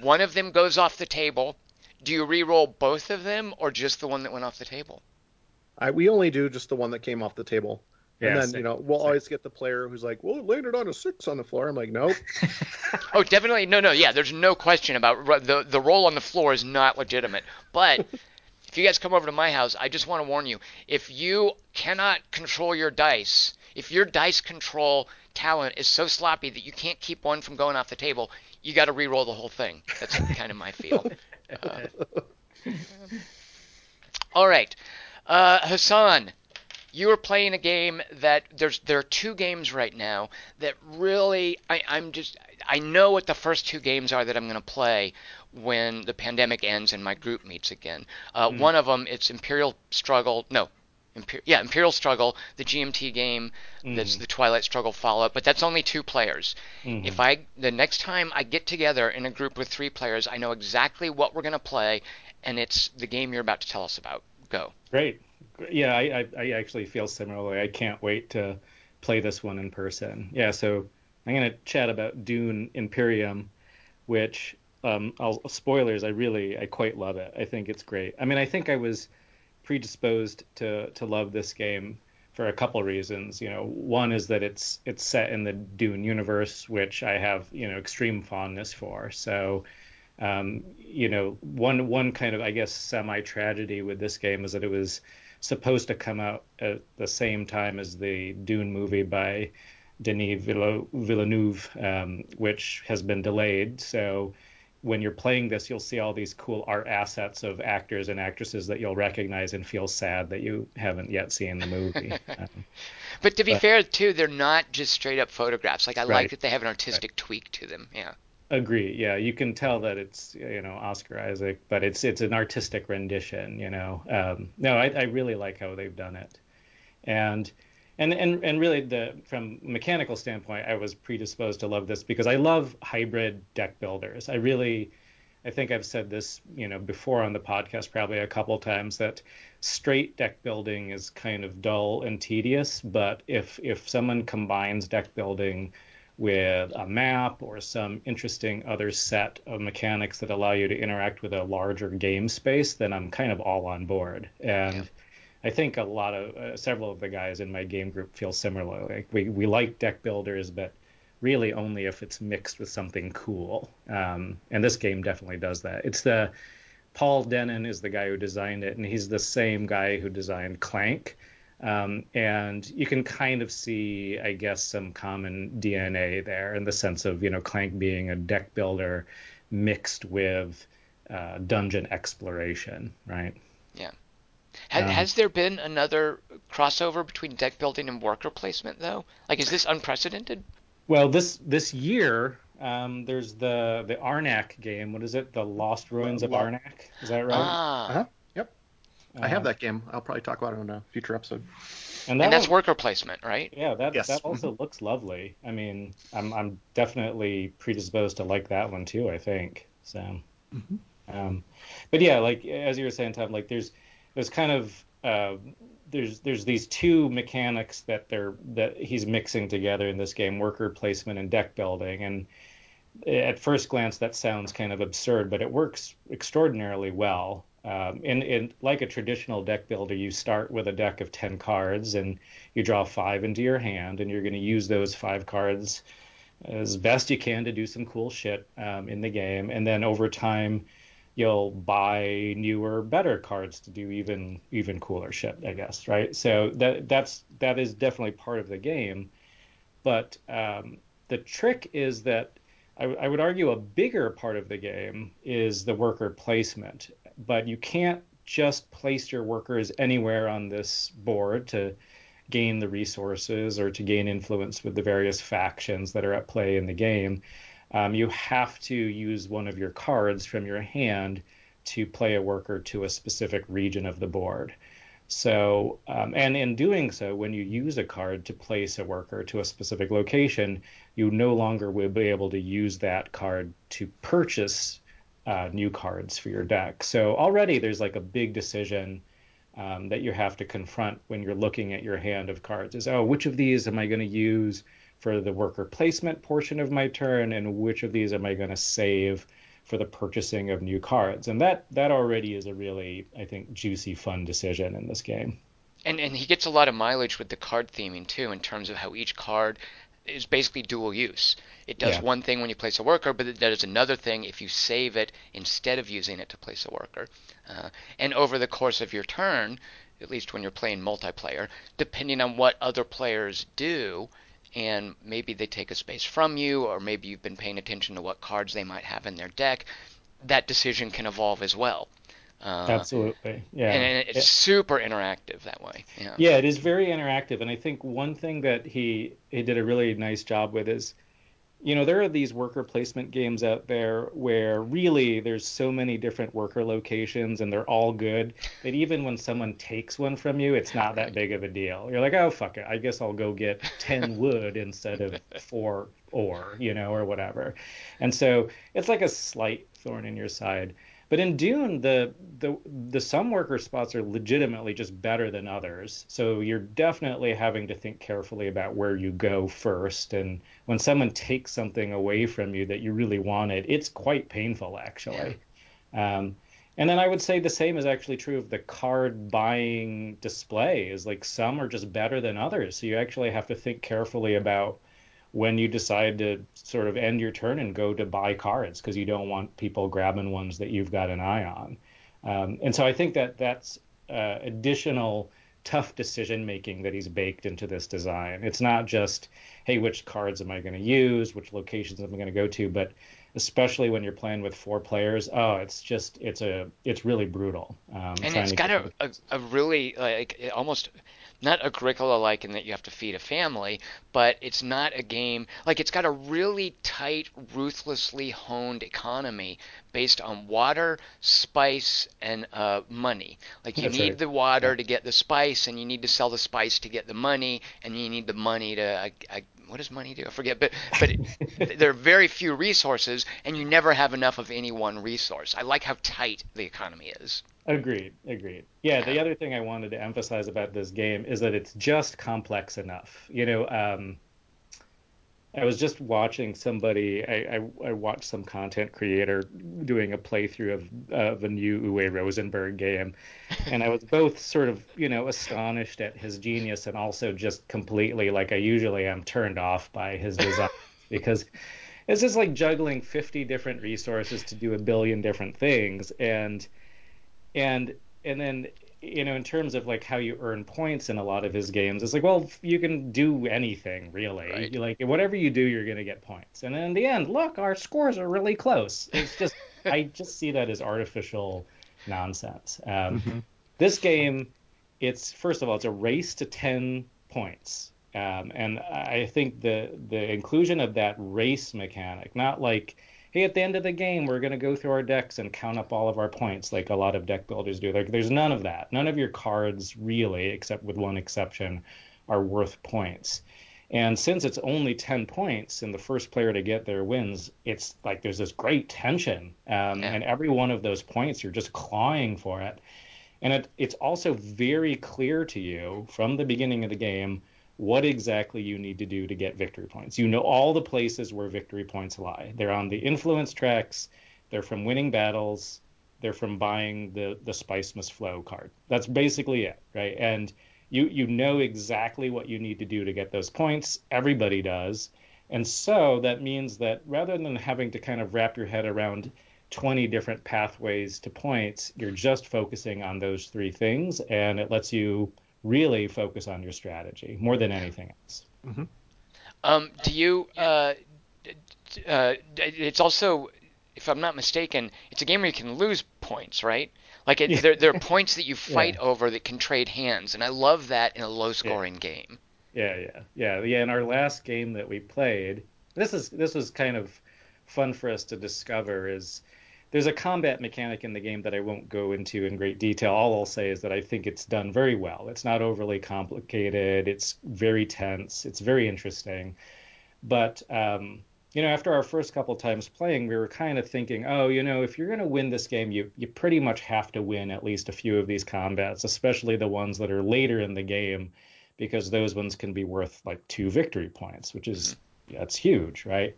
One of them goes off the table. Do you re-roll both of them or just the one that went off the table? I, we only do just the one that came off the table. Yeah, and then, same. you know, we'll Same. always get the player who's like, well, it landed on a six on the floor. I'm like, nope. Oh, definitely. No, no. Yeah, there's no question about the the roll on the floor is not legitimate. But if you guys come over to my house, I just want to warn you: if you cannot control your dice, if your dice control talent is so sloppy that you can't keep one from going off the table, you got to re-roll the whole thing. That's kind of my feel. Uh, all right, uh, Hassan, you are playing a game that there's there are two games right now that really I, I'm just I know what the first two games are that I'm going to play when the pandemic ends and my group meets again. Uh, One of them it's Imperial Struggle. No. Imper- yeah, Imperial Struggle, the GMT game that's the Twilight Struggle follow-up, but that's only two players. Mhm. If I the next time I get together in a group with three players, I know exactly what we're going to play, and it's the game you're about to tell us about. Go. Great. Yeah, I, I, actually feel similarly. I can't wait to play this one in person. Yeah, so I'm going to chat about Dune Imperium, which, um, I'll, spoilers, I really, I quite love it. I think it's great. I mean, I think I was predisposed to, to love this game for a couple reasons. You know, one is that it's it's set in the Dune universe, which I have, you know, extreme fondness for. So, um, you know, one one kind of I guess semi tragedy with this game is that it was supposed to come out at the same time as the Dune movie by Denis Villeneuve, um, which has been delayed. So when you're playing this, you'll see all these cool art assets of actors and actresses that you'll recognize and feel sad that you haven't yet seen the movie. um, But to be But- fair, too, they're not just straight up photographs. Like I like that they have an artistic tweak to them. Yeah. Agree. Yeah, you can tell that it's you know Oscar Isaac, but it's it's an artistic rendition. You know, um, no, I, I really like how they've done it, and and and and really the from mechanical standpoint, I was predisposed to love this because I love hybrid deck builders. I really, I think I've said this you know before on the podcast probably a couple times that straight deck building is kind of dull and tedious, but if if someone combines deck building with a map or some interesting other set of mechanics that allow you to interact with a larger game space, then I'm kind of all on board. And Yeah. I think a lot of uh, several of the guys in my game group feel similarly. Like we we like deck builders, but really only if it's mixed with something cool. Um, and this game definitely does that. It's the Paul Dennen is the guy who designed it, and he's the same guy who designed Clank. Um, and you can kind of see, I guess, some common DNA there in the sense of, you know, Clank being a deck builder mixed with uh, dungeon exploration, right? Has, Um, has there been another crossover between deck building and worker placement though? Like, is this unprecedented? Well, this this year, um, there's the the Arnak game. What is it? The Lost Ruins of Lo- Arnak. Is that right? Ah, Uh-huh. I have Um, that game. I'll probably talk about it on a future episode. And, that and that's one- worker placement, right? Yeah, that Yes. that also looks lovely. I mean, I'm I'm definitely predisposed to like that one too. I think so. Um, but yeah, like as you were saying, Tom, like there's there's kind of uh, there's there's these two mechanics that they're that he's mixing together in this game: worker placement and deck building. And at first glance, that sounds kind of absurd, but it works extraordinarily well. Um, in like a traditional deck builder, you start with a deck of ten cards, and you draw five into your hand, and you're going to use those five cards as best you can to do some cool shit um, in the game. And then over time, you'll buy newer, better cards to do even even cooler shit, I guess, right? So that that's that is definitely part of the game. But um, the trick is that I, I would argue a bigger part of the game is the worker placement. But you can't just place your workers anywhere on this board to gain the resources or to gain influence with the various factions that are at play in the game um, you have to use one of your cards from your hand to play a worker to a specific region of the board. So, um, and in doing so, when you use a card to place a worker to a specific location, you no longer will be able to use that card to purchase uh, new cards for your deck. So already there's like a big decision um, that you have to confront when you're looking at your hand of cards is, oh, which of these am I going to use for the worker placement portion of my turn and which of these am I going to save for the purchasing of new cards. And that that already is a really I think juicy fun decision in this game. And and he gets a lot of mileage with the card theming too in terms of how each card is basically dual use. It does yeah. one thing when you place a worker, but it does another thing if you save it instead of using it to place a worker. Uh, and over the course of your turn, at least when you're playing multiplayer, depending on what other players do, and maybe they take a space from you, or maybe you've been paying attention to what cards they might have in their deck, that decision can evolve as well. Uh, Absolutely, yeah. And it's it, super interactive that way. Yeah. Yeah, it is very interactive, and I think one thing that he he did a really nice job with is you know, there are these worker placement games out there where really there's so many different worker locations and they're all good that even when someone takes one from you, it's not that big of a deal. You're like, oh, fuck it. I guess I'll go get 10 wood instead of four ore, you know, or whatever. And so it's like a slight thorn in your side. But in Dune, the the the some worker spots are legitimately just better than others. So you're definitely having to think carefully about where you go first. And when someone takes something away from you that you really wanted, it's quite painful actually. Um, and then I would say the same is actually true of the card buying display. Is like some are just better than others. So you actually have to think carefully about when you decide to sort of end your turn and go to buy cards because you don't want people grabbing ones that you've got an eye on. Um, and so I think that that's uh, additional tough decision making that he's baked into this design. It's not just, hey, which cards am I going to use, which locations am I going to go to, but especially when you're playing with four players, oh, it's just it's a it's really brutal. Um, and it's got a, a, a really like almost not Agricola like in that you have to feed a family, but it's not a game like it's got a really tight, ruthlessly honed economy based on water, spice, and uh, money. Like you That's need right. the water yeah. to get the spice, and you need to sell the spice to get the money, and you need the money to. I, I, what does money do? I forget, but but there are very few resources, and you never have enough of any one resource. I like how tight the economy is. Agreed. Agreed. Yeah, the other thing I wanted to emphasize about this game is that it's just complex enough. You know, um, I was just watching somebody. I, I, I, watched some content creator doing a playthrough of of a new Uwe Rosenberg game, and I was both sort of you know astonished at his genius and also just completely like I usually am turned off by his design because it's just like juggling 50 different resources to do a billion different things and and and then you know in terms of like how you earn points in a lot of his games it's like well you can do anything really. Right. you like whatever you do you're going to get points. And then in the end look our scores are really close. It's just i just see that as artificial nonsense. Um, mm-hmm. this game it's first of all it's a race to 10 points. Um, and i think the the inclusion of that race mechanic not like hey, at the end of the game, we're going to go through our decks and count up all of our points like a lot of deck builders do. Like, there's none of that. None of your cards, really, except with one exception, are worth points. And since it's only 10 points and the first player to get there wins, it's like there's this great tension. Um, Yeah. And every one of those points, you're just clawing for it. And it, it's also very clear to you from the beginning of the game what exactly you need to do to get victory points. You know all the places where victory points lie. They're on the influence tracks, they're from winning battles, they're from buying the, the Spice Must Flow card. That's basically it, right? And you you know exactly what you need to do to get those points. Everybody does. And so that means that rather than having to kind of wrap your head around 20 different pathways to points, you're just focusing on those three things and it lets you really focus on your strategy more than anything else. Um, do you? Uh, d- d- uh, it's also, if I'm not mistaken, it's a game where you can lose points, right? Like it, Yeah. there, there are points that you fight Yeah. over that can trade hands, and I love that in a low-scoring game. Yeah, yeah, yeah, yeah. In our last game that we played, this is this was kind of fun for us to discover. Is there's a combat mechanic in the game that I won't go into in great detail. All I'll say is that I think it's done very well. It's not overly complicated. It's very tense. It's very interesting. But um, you know, after our first couple times playing, we were kind of thinking, oh, you know, if you're going to win this game, you you pretty much have to win at least a few of these combats, especially the ones that are later in the game, because those ones can be worth like two victory points, which is that's huge, right?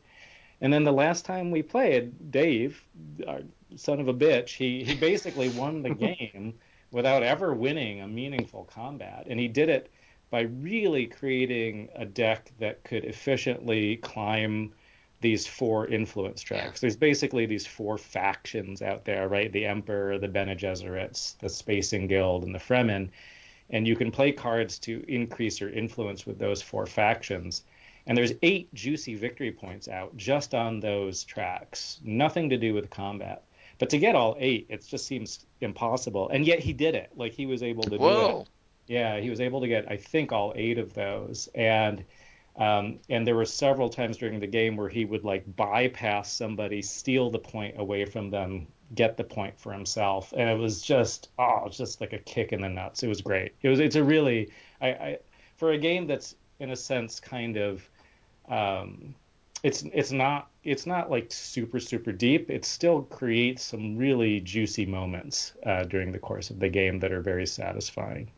And then the last time we played, Dave, our son of a bitch, he he basically won the game without ever winning a meaningful combat, and he did it by really creating a deck that could efficiently climb these four influence tracks. There's basically these four factions out there, right? The Emperor, the Bene Gesserits, the Spacing Guild, and the Fremen. And you can play cards to increase your influence with those four factions. And there's eight juicy victory points out just on those tracks. Nothing to do with combat. But to get all eight, it just seems impossible. And yet he did it. Like he was able to do it. Yeah, he was able to get, I think, all eight of those. And um, and there were several times during the game where he would like bypass somebody, steal the point away from them, get the point for himself, and it was just oh, was just like a kick in the nuts. It was great. It was it's a really I, I for a game that's in a sense kind of um, it's it's not it's not like super super deep. It still creates some really juicy moments uh, during the course of the game that are very satisfying.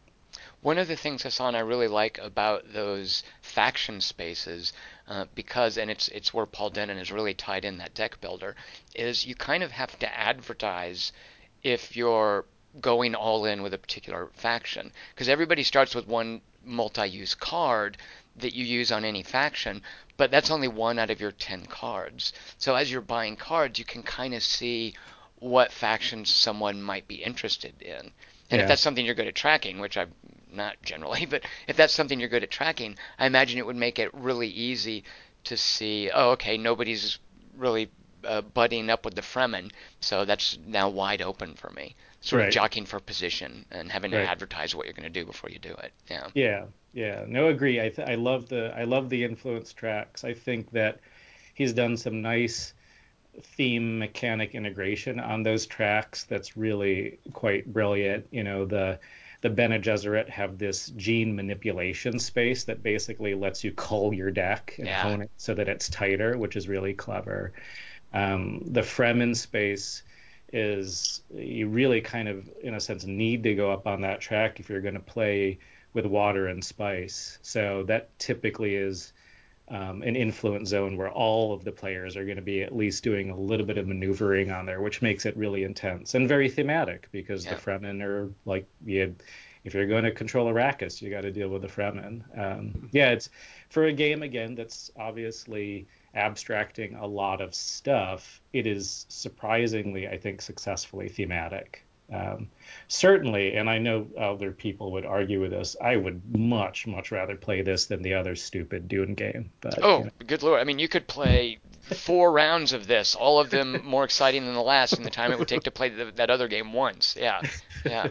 One of the things Hassan I really like about those faction spaces, uh, because and it's it's where Paul Dennen is really tied in that deck builder, is you kind of have to advertise if you're going all in with a particular faction, because everybody starts with one multi-use card that you use on any faction, but that's only one out of your 10 cards. So as you're buying cards, you can kind of see what factions someone might be interested in. And Yeah. if that's something you're good at tracking, which I'm not generally, but if that's something you're good at tracking, I imagine it would make it really easy to see, oh, okay, nobody's really uh, buddying up with the Fremen, so that's now wide open for me. Sort Right. of jockeying for position and having to advertise what you're going to do before you do it. Yeah. Yeah, yeah. No, agree. I th- I love the I love the influence tracks. I think that he's done some nice theme mechanic integration on those tracks that's really quite brilliant. You know, the the Bene Gesserit have this gene manipulation space that basically lets you cull your deck and Yeah. hone it so that it's tighter, which is really clever. Um, the Fremen space is you really kind of, in a sense, need to go up on that track if you're going to play with water and spice. So that typically is um, an influence zone where all of the players are going to be at least doing a little bit of maneuvering on there, which makes it really intense and very thematic because Yeah. the Fremen are like you. If you're going to control Arrakis, you got to deal with the Fremen. Um, yeah, it's for a game again that's obviously abstracting a lot of stuff. It is surprisingly, I think, successfully thematic. Um, certainly, and I know other people would argue with us. I would much, much rather play this than the other stupid Dune game. But Oh, you know, good lord! I mean, you could play four rounds of this, all of them more exciting than the last, in the time it would take to play the, that other game once. Yeah, yeah,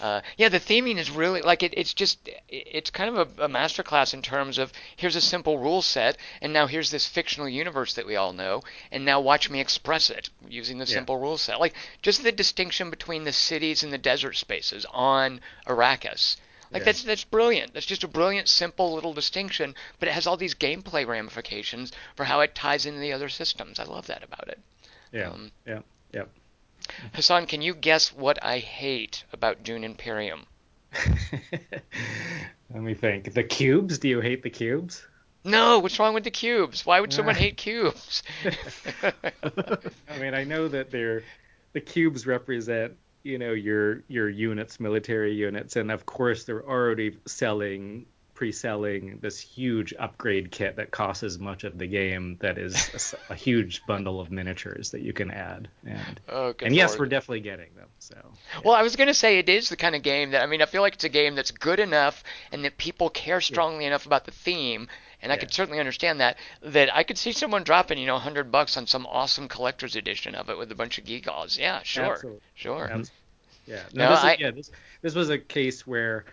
uh, yeah. The theming is really like it, it's just it's kind of a, a masterclass in terms of here's a simple rule set, and now here's this fictional universe that we all know, and now watch me express it using the Yeah. simple rule set. Like just the distinction between the cities and the desert spaces on Arrakis. Like Yeah. that's that's brilliant. That's just a brilliant, simple little distinction, but it has all these gameplay ramifications for how it ties into the other systems. I love that about it. Yeah. Um, yeah. Yeah. Hassan, can you guess what I hate about Dune Imperium? Let me think. The cubes? Do you hate the cubes? No, what's wrong with the cubes? Why would someone hate cubes? I mean, I know that they're the cubes represent, you know, your your units, military units, and of course they're already selling pre-selling this huge upgrade kit that costs as much of the game—that is a huge bundle of miniatures that you can add. And oh, and yes, lord. we're definitely getting them. So Well, I was going to say it is the kind of game that I mean, I feel like it's a game that's good enough and that people care strongly enough about the theme, and I Yeah. could certainly understand that that I could see someone dropping, you know, 100 bucks on some awesome collector's edition of it with a bunch of gewgaws. Yeah, sure. Absolutely. Sure. Yeah. No, No, this, I- is, yeah, this this was a case where,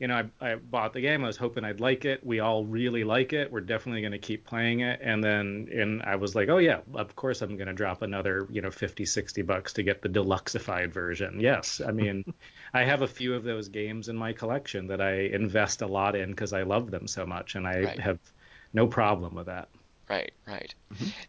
you know, I, I bought the game. I was hoping I'd like it. We all really like it. We're definitely going to keep playing it. And then, and I was like, oh yeah, of course I'm going to drop another, you know, 50, 60 bucks to get the deluxeified version. Yes, I mean, I have a few of those games in my collection that I invest a lot in because I love them so much, and I Right. have no problem with that. Right, right.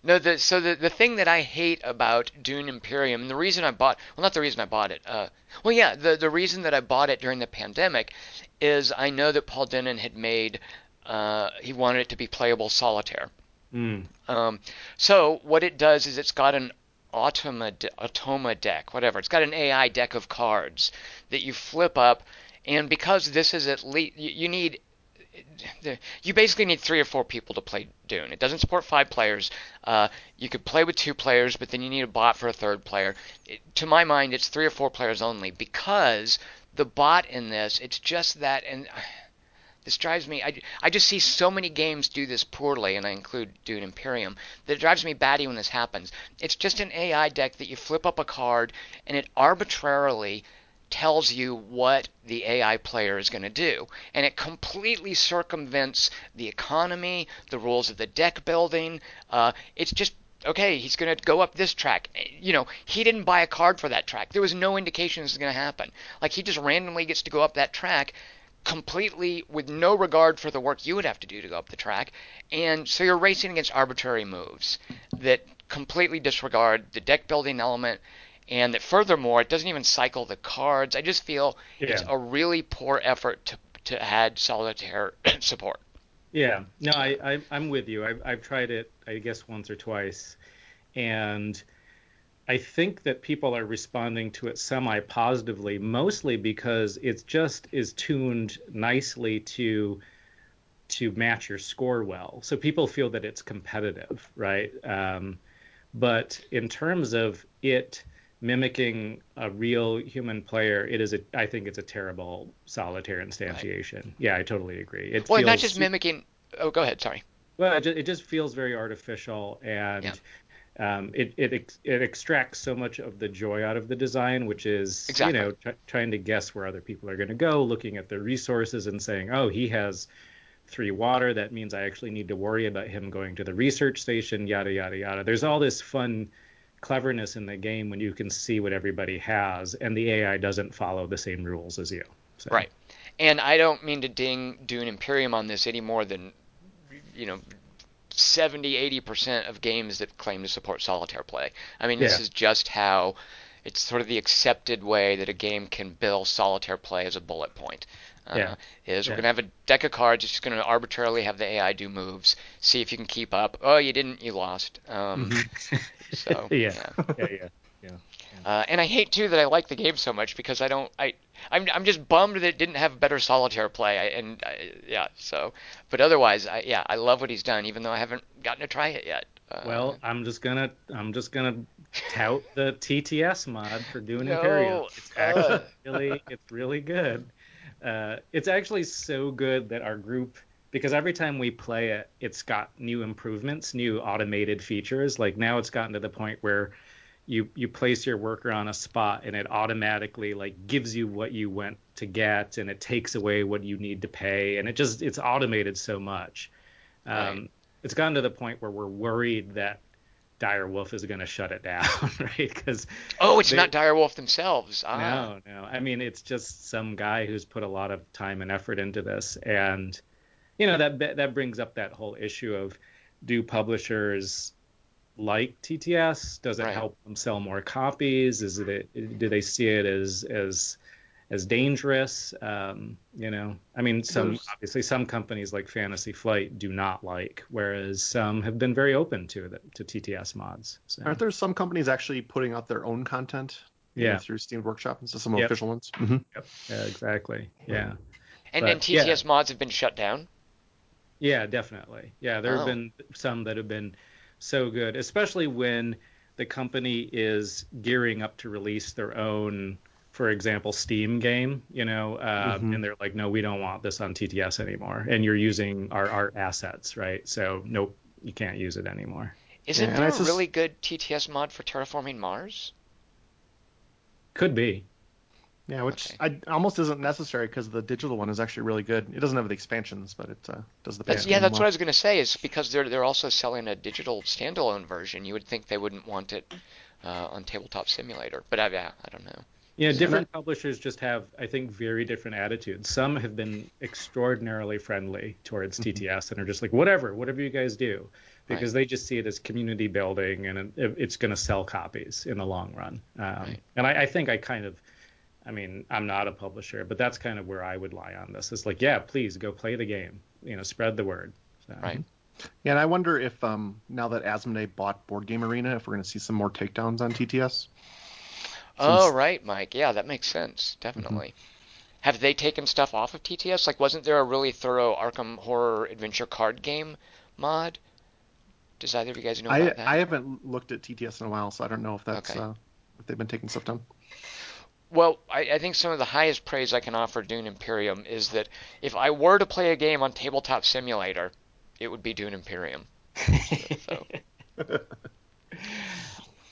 No, the so the the thing that I hate about Dune Imperium, and the reason I bought, well, not the reason I bought it. Uh, well, yeah, the the reason that I bought it during the pandemic is I know that Paul Dennen had made, uh, he wanted it to be playable solitaire. Mm. Um, so what it does is it's got an automa de- automa deck, whatever. It's got an AI deck of cards that you flip up, and because this is at least you, you need you basically need three or four people to play Dune. It doesn't support five players. Uh, you could play with two players, but then you need a bot for a third player. It, to my mind, it's three or four players only because the bot in this, it's just that, and this drives me. I, I just see so many games do this poorly, and I include Dune Imperium. That it drives me batty when this happens. It's just an AI deck that you flip up a card, and it arbitrarily tells you what the AI player is going to do. And it completely circumvents the economy, the rules of the deck building. Uh, it's just, okay, he's going to go up this track. You know, he didn't buy a card for that track. There was no indication this was going to happen. Like, he just randomly gets to go up that track completely with no regard for the work you would have to do to go up the track. And so you're racing against arbitrary moves that completely disregard the deck building element and that furthermore it doesn't even cycle the cards. I just feel it's a really poor effort to to add solitaire support. Yeah, no, I, I I'm with you. I've I've tried it, I guess once or twice, and I think that people are responding to it semi positively, mostly because it's just is tuned nicely to to match your score well. So people feel that it's competitive, right? Um, but in terms of it mimicking a real human player, it is a I think it's a terrible solitaire instantiation. Yeah, I totally agree. It Well, feels not just mimicking. Oh, go ahead. Sorry. well, it just, it just feels very artificial, and um, it it ex- it extracts so much of the joy out of the design, which is Exactly. you know tr- trying to guess where other people are going to go, looking at the resources and saying, oh, he has three water. That means I actually need to worry about him going to the research station. Yada yada yada. There's all this fun cleverness in the game when you can see what everybody has, and the AI doesn't follow the same rules as you. So, Right. And I don't mean to ding Dune Imperium on this any more than, you know, 70, 80% of games that claim to support solitaire play. I mean, this Yeah. is just how it's sort of the accepted way that a game can bill solitaire play as a bullet point. Uh, Yeah. Is we're Yeah. going to have a deck of cards, it's just going to arbitrarily have the AI do moves, see if you can keep up. Oh, you didn't, you lost. Um, so, yeah, yeah, yeah, yeah. uh, and I hate too that I like the game so much because I don't. I I'm I'm just bummed that it didn't have better solitaire play. I, and I, yeah, so. But otherwise, I yeah, I love what he's done, even though I haven't gotten to try it yet. Uh, Well, I'm just gonna I'm just gonna tout the TTS mod for Dune No, Imperium. It's actually uh. really it's really good. Uh, it's actually so good that our group because every time we play it, it's got new improvements, new automated features. Like now, it's gotten to the point where you you place your worker on a spot and it automatically like gives you what you went to get and it takes away what you need to pay and it just it's automated so much. Um, Right. It's gotten to the point where we're worried that Direwolf is going to shut it down, right? Because oh, it's they, not Direwolf themselves. Ah. No, no. I mean, it's just some guy who's put a lot of time and effort into this, and you know that that brings up that whole issue of do publishers like TTS? Does it right. help them sell more copies? Is it do they see it as as as dangerous? Um, you know, I mean, some obviously some companies like Fantasy Flight do not like, whereas some have been very open to the, to TTS mods. So. Aren't there some companies actually putting out their own content? Yeah, know, through Steam Workshop and so some yep. official ones. Mm-hmm. Yep. Yeah, exactly. Yeah. And, but, and TTS yeah. mods have been shut down. Yeah, definitely. Yeah, there oh. have been some that have been so good, especially when the company is gearing up to release their own, for example, Steam game, you know, uh, mm-hmm. and they're like, no, we don't want this on TTS anymore, and you're using our, our assets, right? So nope, you can't use it anymore. Isn't yeah, there a just... really good TTS mod for terraforming Mars? Could be. Yeah, which okay. I, almost isn't necessary because the digital one is actually really good. It doesn't have the expansions, but it uh, does the. That's, yeah, that's well. what I was going to say. Is because they're they're also selling a digital standalone version. You would think they wouldn't want it uh, on Tabletop Simulator, but I, yeah, I don't know. Yeah, different publishers just have, I think, very different attitudes. Some have been extraordinarily friendly towards mm-hmm. TTS and are just like, whatever, whatever you guys do, because right. they just see it as community building and it's going to sell copies in the long run. Um, right. And I, I think I kind of I mean, I'm not a publisher, but that's kind of where I would lie on this. It's like, yeah, please go play the game. You know, spread the word. So. Right. Yeah, and I wonder if um, now that Asmodee bought Board Game Arena, if we're going to see some more takedowns on TTS. Oh, right, Mike. Yeah, that makes sense. Definitely. Mm-hmm. Have they taken stuff off of TTS? Like, wasn't there a really thorough Arkham Horror Adventure card game mod? Does either of you guys know I, about that? I haven't looked at TTS in a while, so I don't know if that's okay. uh, if they've been taking stuff down. Well, I, I, think some of the highest praise I can offer Dune Imperium is that if I were to play a game on Tabletop Simulator, it would be Dune Imperium. so.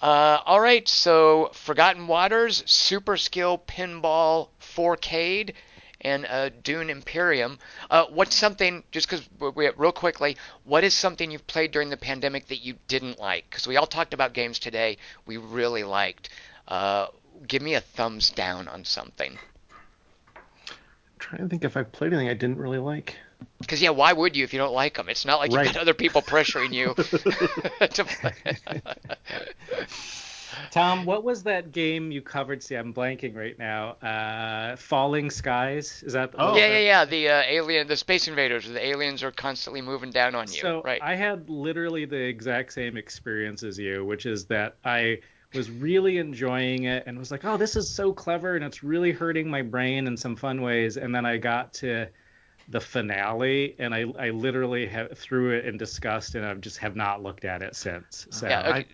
uh, all right, so Forgotten Waters, Super Skill Pinball 4K, and uh, Dune Imperium. Uh, what's something, just because real quickly, what is something you've played during the pandemic that you didn't like? Because we all talked about games today we really liked. Uh, give me a thumbs down on something. I'm trying to think if I've played anything I didn't really like. Because yeah, why would you if you don't like them? It's not like right. you've got other people pressuring you to play. Tom, what was that game you covered? See, I'm blanking right now. Uh, Falling Skies. Is that? Oh, yeah, yeah, yeah. The uh, alien, the Space Invaders. The aliens are constantly moving down on you. So right. I had literally the exact same experience as you, which is that I was really enjoying it and was like, oh, this is so clever and it's really hurting my brain in some fun ways. And then I got to the finale and I, I literally have, threw it in disgust and I just have not looked at it since. So yeah, okay. I,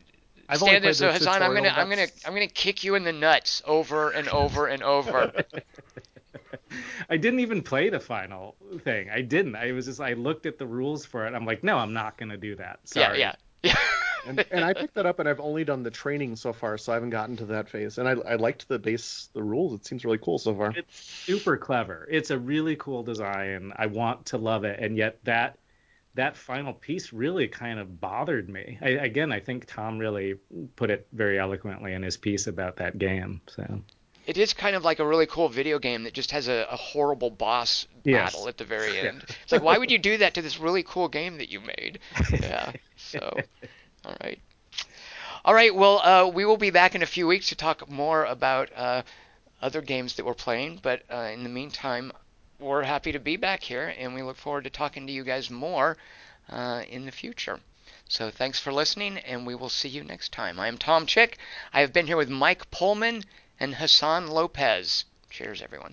I've Stand there, so Hassan, I'm gonna, I'm gonna, I'm gonna kick you in the nuts over and over and over. I didn't even play the final thing. I didn't. I was just, I looked at the rules for it. I'm like, no, I'm not gonna do that. Sorry. Yeah, yeah, yeah and, and I picked that up, and I've only done the training so far, so I haven't gotten to that phase. And I, I liked the base, the rules. It seems really cool so far. It's super clever. It's a really cool design. I want to love it, and yet that that final piece really kind of bothered me. I, again, I think Tom really put it very eloquently in his piece about that game. So it is kind of like a really cool video game that just has a, a horrible boss yes. battle at the very end. Yeah. It's like, why would you do that to this really cool game that you made? Yeah. So, all right. All right. Well, uh, we will be back in a few weeks to talk more about uh, other games that we're playing. But uh, in the meantime, we're happy to be back here, and we look forward to talking to you guys more uh, in the future. So thanks for listening, and we will see you next time. I am Tom Chick. I have been here with Mike Pullman and Hassan Lopez. Cheers, everyone.